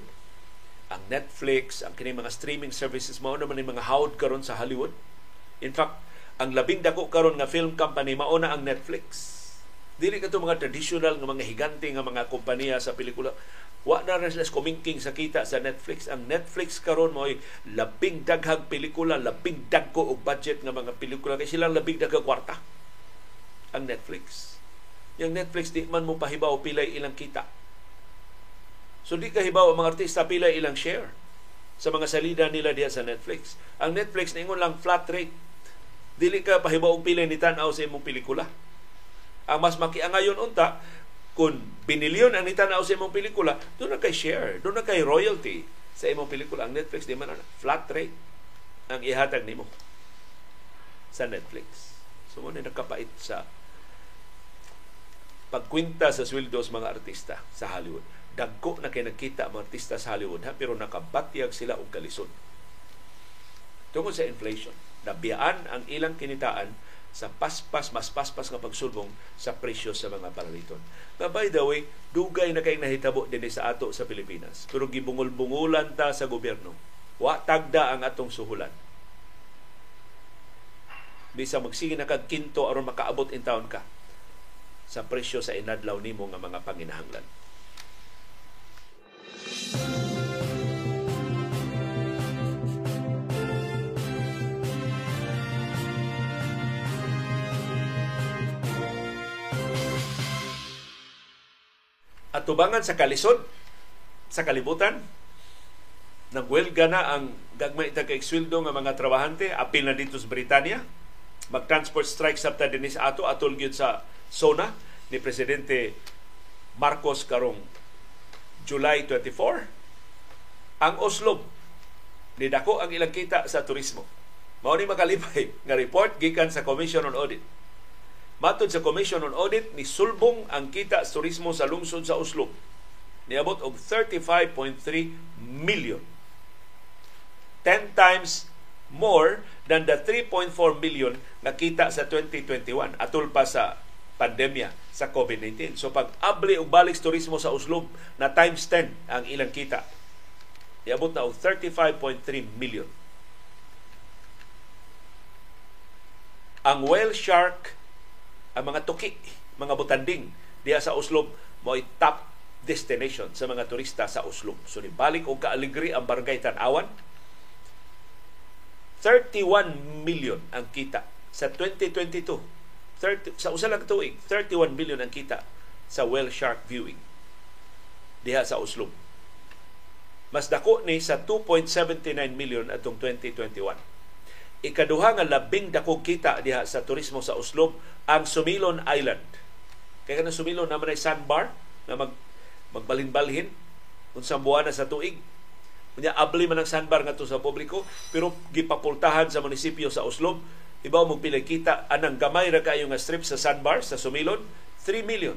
Speaker 1: ang Netflix, ang kini mga streaming services mao naman ang mga hawd karon sa Hollywood. In fact, ang labing dako karon nga film company mao na ang Netflix. Dili ka mga traditional nga mga higante nga mga kompanya sa pelikula. Wa na rin sila kumingking sa kita sa Netflix. Ang Netflix karon mo labing daghang pelikula, labing dagko og budget nga mga pelikula kay silang labing daghang kwarta. Ang Netflix. Yung Netflix di man mo pahibaw pilay ilang kita So di kahibaw ang mga artista pila ilang share sa mga salida nila diya sa Netflix. Ang Netflix ningon lang flat rate. Dili ka pahibaw og pila ni tan-aw sa imong pelikula. Ang mas makiangayon unta kung binilyon ang nitanaw sa imong pelikula, doon na kay share, doon na kay royalty sa imong pelikula. Ang Netflix, di man flat rate ang ihatag nimo sa Netflix. So, mo nakapait sa pagkwinta sa sweldo sa mga artista sa Hollywood dagko na kay nakita ang artista sa Hollywood ha, pero nakabatyag sila og kalisod. Tungkol sa inflation, nabiyaan ang ilang kinitaan sa paspas, mas paspas nga pagsulbong sa presyo sa mga palaliton. Na by the way, dugay na kay nahitabo din sa ato sa Pilipinas. Pero gibungol-bungulan ta sa gobyerno. Wa tagda ang atong suhulan. Bisa magsige na kag aron makaabot in town ka sa presyo sa inadlaw nimo nga mga panginahanglan. At sa kalisod sa kalibutan, nagwelga na ang gagmay ta kay sweldo nga mga trabahante apil na dito sa Britanya mag-transport strike sabta dinis ato atol gyud sa SONA ni presidente Marcos karong July 24, ang Oslo ni dako ang ilang kita sa turismo. Mao ni makalipay nga report gikan sa Commission on Audit. Matod sa Commission on Audit ni sulbong ang kita sa turismo sa lungsod sa Oslo. Niabot og 35.3 million. 10 times more than the 3.4 million na kita sa 2021 atol pa sa pandemya sa COVID-19. So pag abli og balik turismo sa Oslo na times 10 ang ilang kita. Iabot na og 35.3 million. Ang whale shark, ang mga tuki, mga butanding diya sa Oslo mo top destination sa mga turista sa Oslo. So ni balik og kaaligri ang barangay Tanawan. 31 million ang kita sa 2022 30, sa usa lang tuig, 31 billion ang kita sa whale shark viewing diha sa Oslo. Mas dako ni sa 2.79 million atong 2021. Ikaduha nga labing dako kita diha sa turismo sa Oslo ang Sumilon Island. Kaya kanang Sumilon naman ay sandbar na mag magbalhin-balhin unsang buwan na sa tuig. Unya abli man ang sandbar ngadto sa publiko pero gipapultahan sa munisipyo sa Oslo Ibaw mo pila kita anang gamay ra kayo nga strip sa sandbar sa Sumilon 3 million.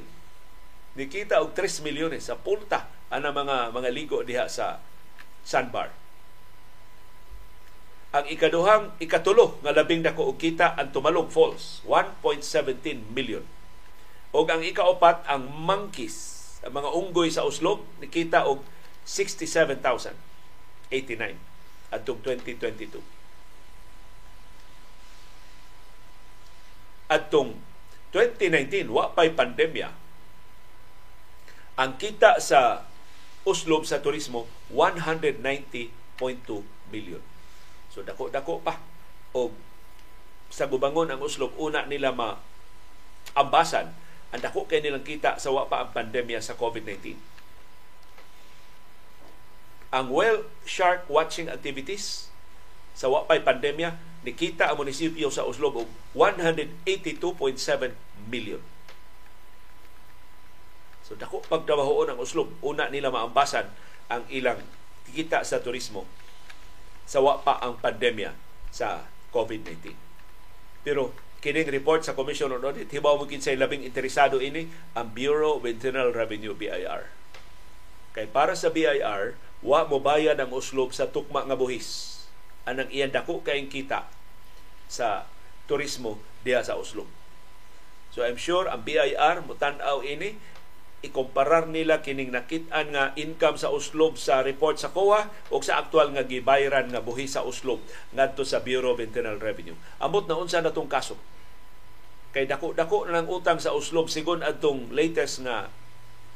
Speaker 1: Nikita og 3 milyones sa punta ana mga mga ligo diha sa sandbar. Ang ikaduhang ikatulo nga labing dako og kita ang Tumalog Falls 1.17 million. Og ang ikaapat ang monkeys, ang mga unggoy sa Uslog nikita og 67,089 atong 2022. adtong 2019 wa pay pandemya ang kita sa uslob sa turismo 190.2 billion. So dako-dako pa og sa gubangon ang uslob una nila ma ambasan ang dako kay nilang kita sa wa pa ang pandemya sa COVID-19. Ang whale shark watching activities sa wa pay pandemya nikita ang munisipyo sa Oslo og 182.7 million. So dako pagtrabahoon ang Oslo, una nila maambasan ang ilang kita sa turismo sa wa pa ang pandemya sa COVID-19. Pero kining report sa Commission on Audit hibaw mo kinsay labing interesado ini ang Bureau of Internal Revenue BIR kay para sa BIR wa mo bayad ang uslob sa tukma nga buhis. Anang iyan dako kay kita sa turismo diya sa uslob. So I'm sure ang BIR mo tan-aw ini ikomparar nila kining nakit-an nga income sa uslob sa report sa COA o sa aktual nga gibayaran nga buhi sa uslob ngadto sa Bureau of Internal Revenue. Amot na unsa na tong kaso. Kay dako-dako na ng utang sa uslob sigon adtong latest nga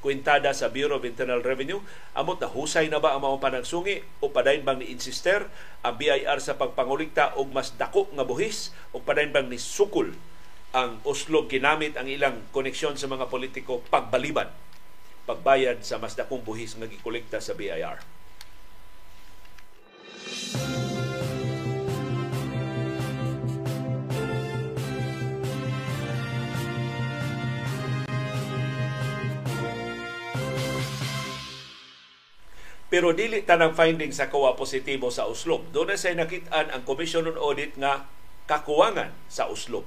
Speaker 1: kwintada sa Bureau of Internal Revenue, amot na husay na ba ang mga panagsungi o padayon bang ni insister ang BIR sa pagpangulikta og mas dako nga buhis o padayon bang ni sukul ang Oslo ginamit ang ilang koneksyon sa mga politiko pagbaliban pagbayad sa mas dakong buhis nga gikolekta sa BIR. pero dili tanang finding sa kawa positibo sa Oslo. Doon na say nakitaan ang Commission on Audit nga kakuwangan sa Oslo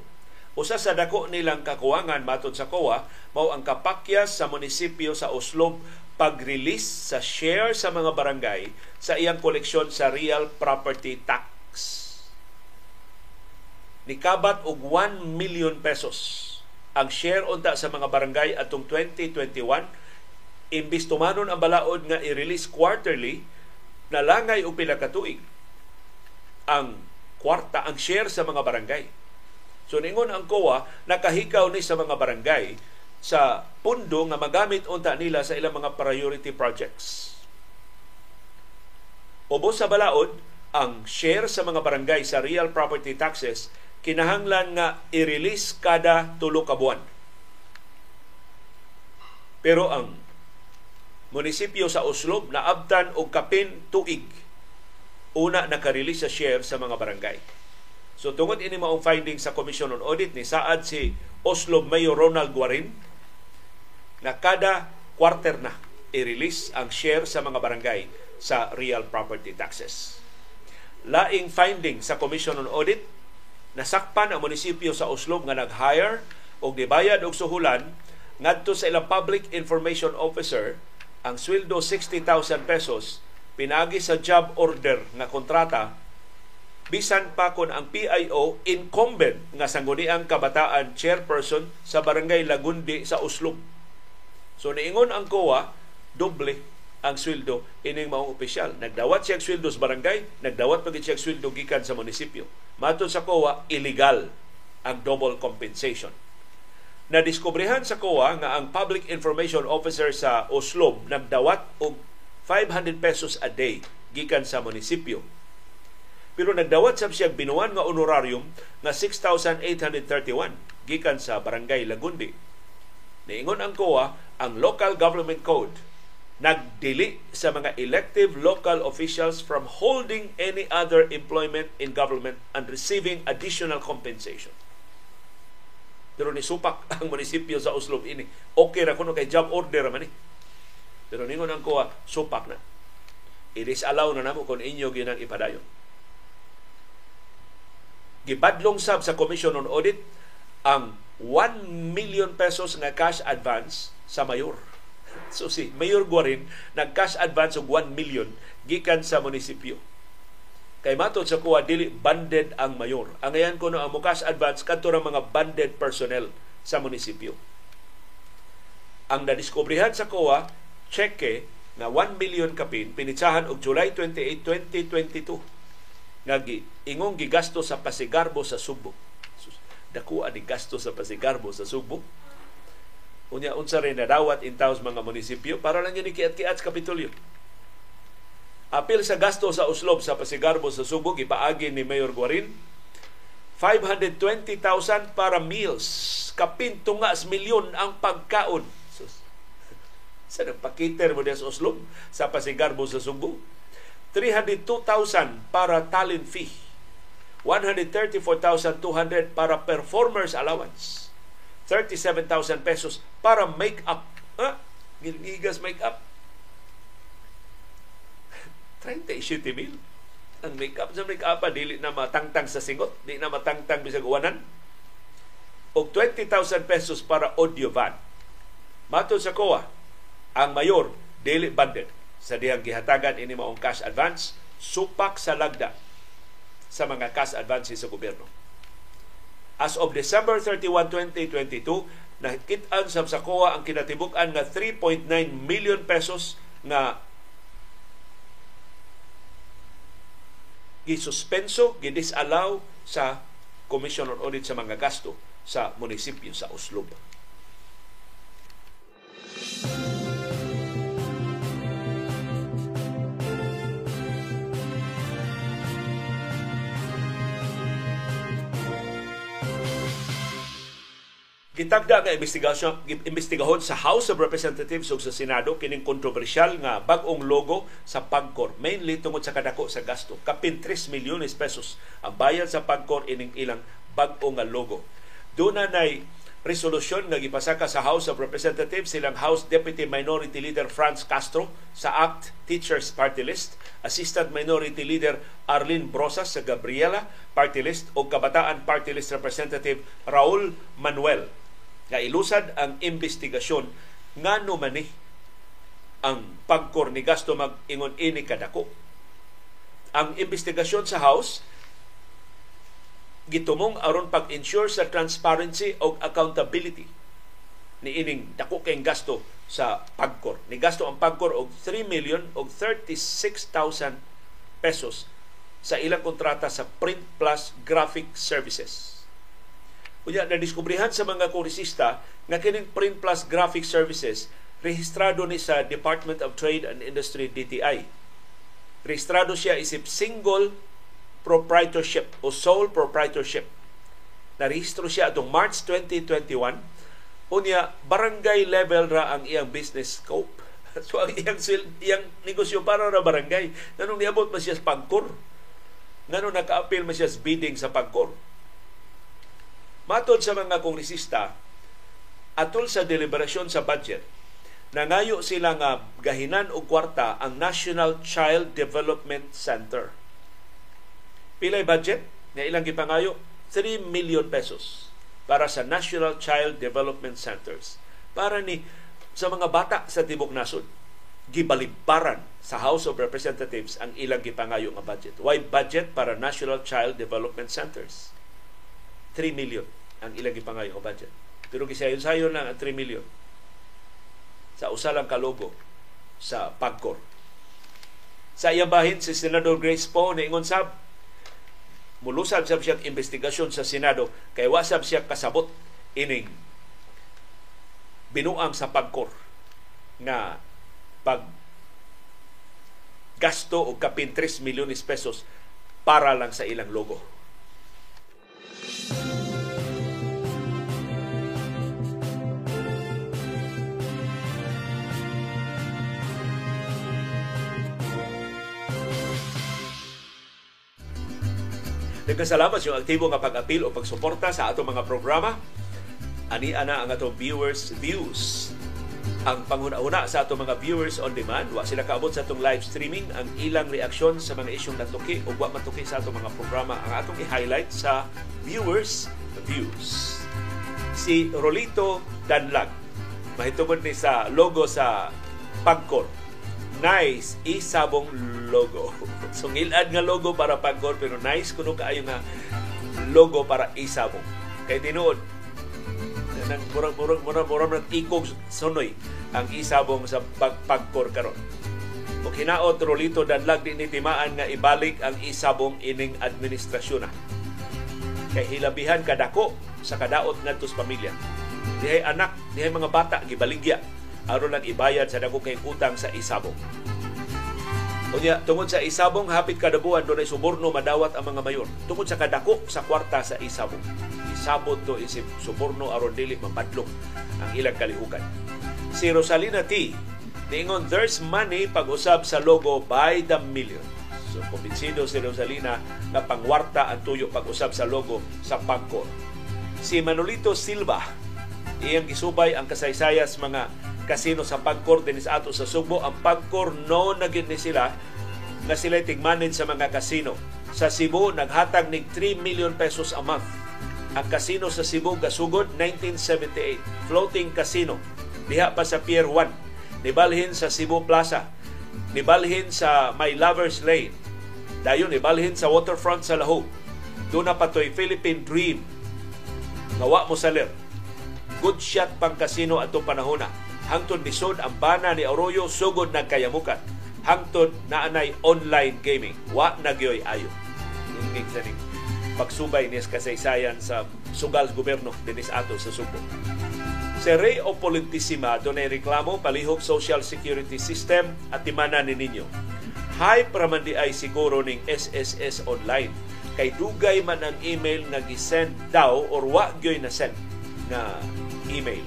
Speaker 1: Usa sa dako nilang kakuwangan matod sa COA mao ang kapakyas sa munisipyo sa Oslo pag-release sa share sa mga barangay sa iyang koleksyon sa real property tax. Nikabat og 1 million pesos ang share unta sa mga barangay atong 2021 imbis tumanon ang balaod nga i-release quarterly nalangay og pila ang kwarta ang share sa mga barangay So ningon ang COA nakahikaw ni sa mga barangay sa pundo nga magamit unta nila sa ilang mga priority projects. Ubos sa balaod, ang share sa mga barangay sa real property taxes kinahanglan nga i-release kada tulo ka buwan. Pero ang munisipyo sa Oslo naabtan og kapin tuig una naka-release sa share sa mga barangay. So tungod ini maong finding sa Commission on Audit ni saad si Oslo Mayor Ronald Guarin na kada quarter na i-release ang share sa mga barangay sa real property taxes. Laing finding sa Commission on Audit nasakpan ang munisipyo sa Oslo nga nag-hire og nibayad og suhulan ngadto sa ilang public information officer ang sweldo 60,000 pesos pinagi sa job order nga kontrata bisan pa kon ang PIO incumbent nga sangguniang kabataan chairperson sa barangay Lagundi sa Uslob. So niingon ang COA doble ang sweldo ining maong opisyal. Nagdawat siya sweldo sa barangay, nagdawat pa siya sweldo gikan sa munisipyo. Matod sa COA, illegal ang double compensation. Nadiskobrehan sa COA nga ang Public Information Officer sa Oslo nagdawat og 500 pesos a day gikan sa munisipyo pero nagdawat sab siya binuan nga honorarium nga 6,831 gikan sa Barangay Lagundi. Niingon ang COA, ang Local Government Code nagdili sa mga elective local officials from holding any other employment in government and receiving additional compensation. Pero ni supak ang munisipyo sa Oslo ini. Okay ra kuno kay job order man ni. Pero ningon ang COA, supak na. It is allow na namo kung inyo ginang ipadayon gibadlong sab sa Commission on Audit ang 1 million pesos nga cash advance sa mayor. So si Mayor Guarin nag-cash advance og 1 million gikan sa munisipyo. Kay matod sa kuha dili banded ang mayor. Ang ayan kuno ang cash advance kadto ra mga banded personnel sa munisipyo. Ang nadiskubrihan sa kuha cheque na 1 million kapin pinitsahan og July 28, 2022 nga ingong gigasto sa pasigarbo sa Subo. Dakuha ni gasto sa pasigarbo sa Subo. Unya unsa rin nadawat intaws mga munisipyo para lang yun ikiat-kiat sa Kapitolyo. Apil sa gasto sa uslob sa pasigarbo sa Subo, gipaagi ni Mayor Guarin, 520,000 para meals. Kapintungas milyon ang pagkaon. Sa nagpakiter mo sa uslob sa pasigarbo sa Subo 302,000 para talent fee. 134,200 para performers allowance. 37,000 pesos para make-up. Ha? Gilgigas make-up. 37 mil. Ang make-up sa make-up dili na matangtang sa singot, di na matangtang bisag uwanan. og 20,000 pesos para audio van. Matod sa COA, ang mayor dili banded sa dihang gihatagan ini maong cash advance supak sa lagda sa mga cash advances sa gobyerno. As of December 31, 2022, nakit-an sa COA ang kinatibuk-an nga 3.9 million pesos nga gisuspenso, gidisallow sa Commission on Audit sa mga gasto sa munisipyo sa Oslob. Gitagda nga investigasyon imbestigahon sa House of Representatives ug sa Senado kining kontrobersyal nga bag-ong logo sa Pagcor mainly tungod sa kadako sa gasto kapin 3 milyones pesos ang bayad sa Pagcor ining ilang bag-o nga logo. Doon na nay resolusyon nga gipasaka sa House of Representatives silang House Deputy Minority Leader Franz Castro sa ACT Teachers Party List, Assistant Minority Leader Arlene Brosas sa Gabriela Party List o Kabataan Party List Representative Raul Manuel nga ilusad ang investigasyon ngano man ni ang pagkor ni gasto mag-ingon ini kadako. Ang investigasyon sa House gitumong aron pag-ensure sa transparency o accountability ni ining dako kay gasto sa pagkor. Ni gasto ang pagkor og 3 million og 36,000 pesos sa ilang kontrata sa Print Plus Graphic Services Unya na diskubrihan sa mga kongresista nga kining Print Plus Graphic Services rehistrado ni sa Department of Trade and Industry DTI. Rehistrado siya isip single proprietorship o sole proprietorship. Narehistro siya atong March 2021 unya barangay level ra ang iyang business scope. So ang iyang iyang negosyo para ra barangay. Nanong niabot man siya sa pagkor. Nanong naka-appeal man siya sa bidding sa pagkor Matod sa mga kongresista, atol sa deliberasyon sa budget, nangayo sila nga gahinan og kwarta ang National Child Development Center. Pilay budget na ilang gipangayo 3 million pesos para sa National Child Development Centers para ni sa mga bata sa tibok nasod gibalibaran sa House of Representatives ang ilang gipangayo nga budget. Why budget para National Child Development Centers? 3 million ang ilang gipangayo budget. Pero gisayon-sayon lang ang 3 million sa usa lang ka logo sa Pagcor. Sa iyang bahin si Senador Grace Poe niingon sab mulusad sab siya investigasyon sa Senado kay wasab siya kasabot ining binuang sa Pagcor na pag gasto og kapin 3 milyones pesos para lang sa ilang logo. Nagkasalamat yung aktibo nga pag-apil o pagsuporta sa atong mga programa. Ani ana ang atong viewers views. Ang panguna-una sa atong mga viewers on demand, wa sila kaabot sa atong live streaming ang ilang reaksyon sa mga isyong natuki o wa matuki sa atong mga programa. Ang atong i-highlight sa viewers views. Si Rolito Danlag, mahitungod ni sa logo sa Pagcor nice isabong logo. Sungilad nga logo para pagkor pero nice kuno kaayo nga logo para isabong. Kay tinuod nang murag murag murag murag nang ikog sunoy ang isabong sa pagpagkor karon. O kinaot Rolito Danlag din timaan nga ibalik ang isabong ining administrasyon na. Kay hilabihan kadako sa kadaot ngadto sa pamilya. Dihay anak, dihay mga bata gibaligya aron lang ibayad sa dako kay utang sa isabong. Unya, tungod sa isabong, hapit kada buwan doon ay suborno madawat ang mga mayor. Tungod sa kadako sa kwarta sa isabong. Isabot to isip suborno aron dili mapadlong ang ilang kalihukan. Si Rosalina T. Niingon, there's money pag-usab sa logo by the million. So, kumbinsido si Rosalina na pangwarta ang tuyo pag-usab sa logo sa Pagcor. Si Manolito Silva, iyang isubay ang kasaysayas mga kasino sa Pagcor din sa ato sa Subo. Ang Pagcor no naging ni sila na sila tigmanin sa mga kasino. Sa Cebu, naghatag nig 3 million pesos a month Ang kasino sa Cebu gasugod 1978, floating casino diha pa sa Pier 1. Nibalhin sa Cebu Plaza. Nibalhin sa My Lover's Lane. Dayon nibalhin sa waterfront sa Lahog. Doon na patoy Philippine Dream. Ngawa mo salir. Good shot pang kasino ato panahon na. Hangtod nisod ang bana ni Arroyo sugod nagkayamukan. Hangtod naanay online gaming. Wa nagyoy ayo. Ingig sa pagsubay ni kasaysayan sa sugal gobyerno dinis ato sa Subo. Si Rey o Politisima doon reklamo palihog social security system at timana ni ninyo. Hype raman di ay siguro ning SSS online kay dugay man ang email nga gisend daw or wa gyoy na send na email.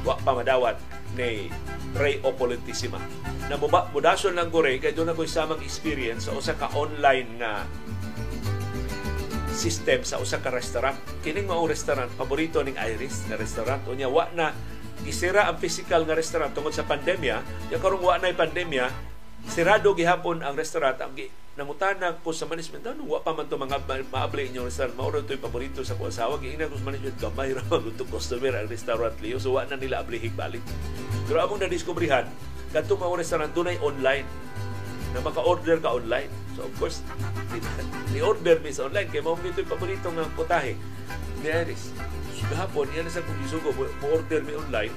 Speaker 1: Wa pa madawat ni Ray o Politisima. Na mudason lang gore kay doon ako samang experience sa usa ka online nga system sa usa ka restaurant. Kining mao restaurant paborito ning Iris na restaurant unya wa na gisira ang physical nga restaurant tungod sa pandemya. Ya karong wa na pandemya, sirado gihapon ang restaurant ang nangutana ko sa management ano wa pa man to mga maable inyong restaurant mao to paborito sa ko asawa giingna ko sa management gamay ra man to customer ang restaurant liyo so wa na nila ablihig balik pero among na diskubrihan kadto mao restaurant dunay online na maka-order ka online. So of course, ni-order mi sa online kay mao ito'y paborito nga putahe ni Iris. So, gahapon, iyan sa kong isugo, mo-order mi online.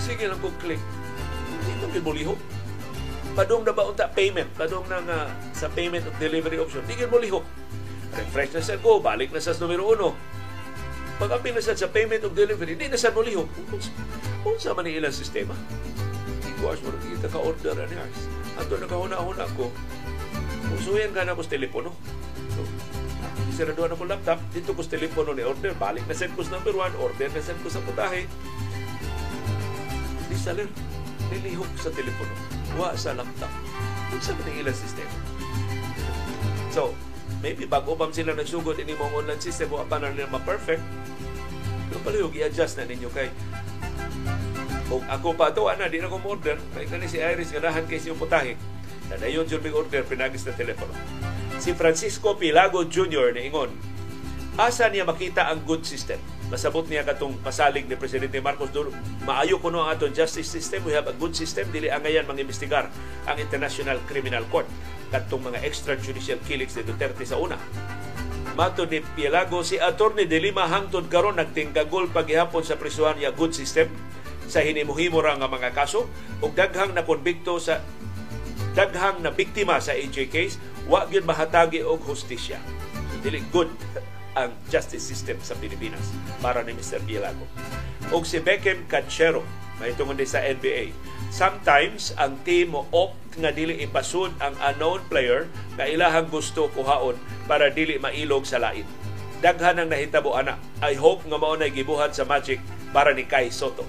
Speaker 1: Sige lang kong click. Hindi mo liho. Padong na ba unta payment? Padong na nga sa payment of delivery option. Hindi mo liho. Refresh na sa go, balik na sa numero uno. Pag apil na sa payment of delivery, hindi na sa mo liho. Kung sa man ilang sistema course, mo kita ka-order ani Ars. Ato nakahuna-huna ko. Usuyan ka na ko telepono. So, sirado na ko laptop, dito ko telepono ni order. Balik na send ko sa number one, order na send ko sa putahe. Di salir, nilihok sa telepono. Wa sa laptop. Kung sa man ilang sistema. So, maybe bago pa sila nagsugod ini mong online system, wa pa na nila ma-perfect. Pero palihog, i-adjust na ninyo kay o ako pa to ana di na ko order kay kani si Iris ganahan kay siyang putahe. Nadayon jud mig order pinagis na telepono. Si Francisco Pilago Jr. ni ingon, asa niya makita ang good system? Masabot niya katong pasalig ni Presidente Marcos Duro. Maayo kuno ang aton justice system. We have a good system. Dili angayan mangimbestigar ang International Criminal Court katong mga extrajudicial killings ni Duterte sa una. Mato ni Pilago, si Attorney de Lima hangtod karon nagtingkagol paghihapon sa prisuhan niya good system sa hinimuhimo ra nga mga kaso ug daghang na konbikto sa daghang na biktima sa AJ case wa gyud mahatagi og hustisya. So, dili good ang justice system sa Pilipinas para ni Mr. Bielago. Og si Beckham Cachero, mahitungod sa NBA, sometimes ang team mo opt nga dili ipasud ang unknown player nga ilahang gusto kuhaon para dili mailog sa lain. Daghan ang nahitabo ana. I hope nga mao gibuhat sa Magic para ni Kai Soto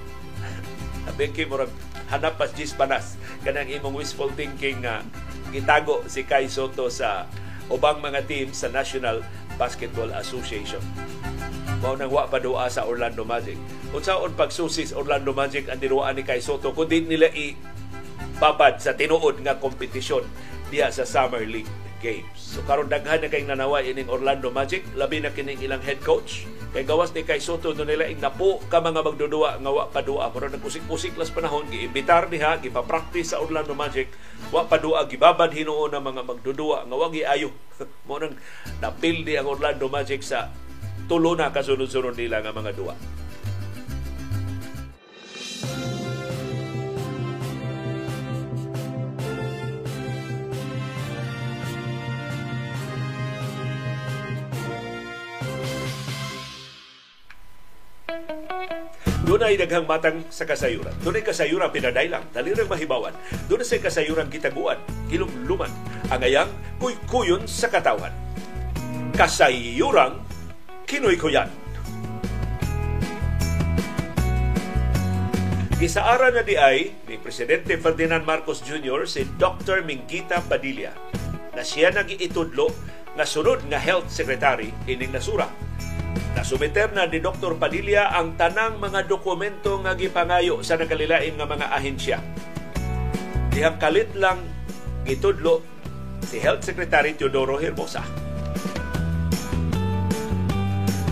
Speaker 1: Beki murag hanap pas Gis Panas kanang imong wishful thinking nga gitago si Kai Soto sa ubang mga team sa National Basketball Association. Mao nang wa pa duwa sa Orlando Magic. Unsaon pagsusis Orlando Magic ang dinuaan ni Kai Soto kundi nila i babad sa tinuod nga kompetisyon diha sa Summer League Games. So karon daghan na kay nanaway ining Orlando Magic, labi na kining ilang head coach. Kay gawas ni kay Soto no nila ing napo ka mga magdudua nga wa padua pero nagkusik-kusik las panahon giimbitar diha gipa-practice sa Orlando Magic. Wa padua gibabad hinuon na mga magdudua nga wa ayo mo nang napildi ang Orlando Magic sa tulo na kasunod-sunod nila nga mga duwa. Doon ay daghang matang sa kasayuran. Doon ay kasayuran pinadailang, dalirang mahibawan. Doon ay kasayuran kitaguan, kilumluman. Ang ayang kuy-kuyon sa katawan. Kasayuran kinoy-kuyan. Gisaara na di ay ni Presidente Ferdinand Marcos Jr. si Dr. Mingita Padilla na siya nag iitudlo nga sunod nga health secretary ining nasura Nasumiter na ni Dr. Padilla ang tanang mga dokumento nga gipangayo sa nakalilain nga mga ahensya. Dihang kalit lang gitudlo si Health Secretary Teodoro Hermosa.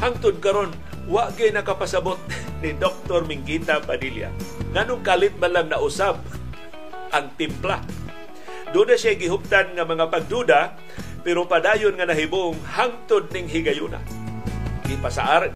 Speaker 1: Hangtod karon wa gyud nakapasabot ni Dr. Mingita Padilla. Nganong kalit man lang nausab ang timpla. Doon na siya gihuptan nga mga pagduda pero padayon nga nahibong hangtod ning higayuna. Gipasaar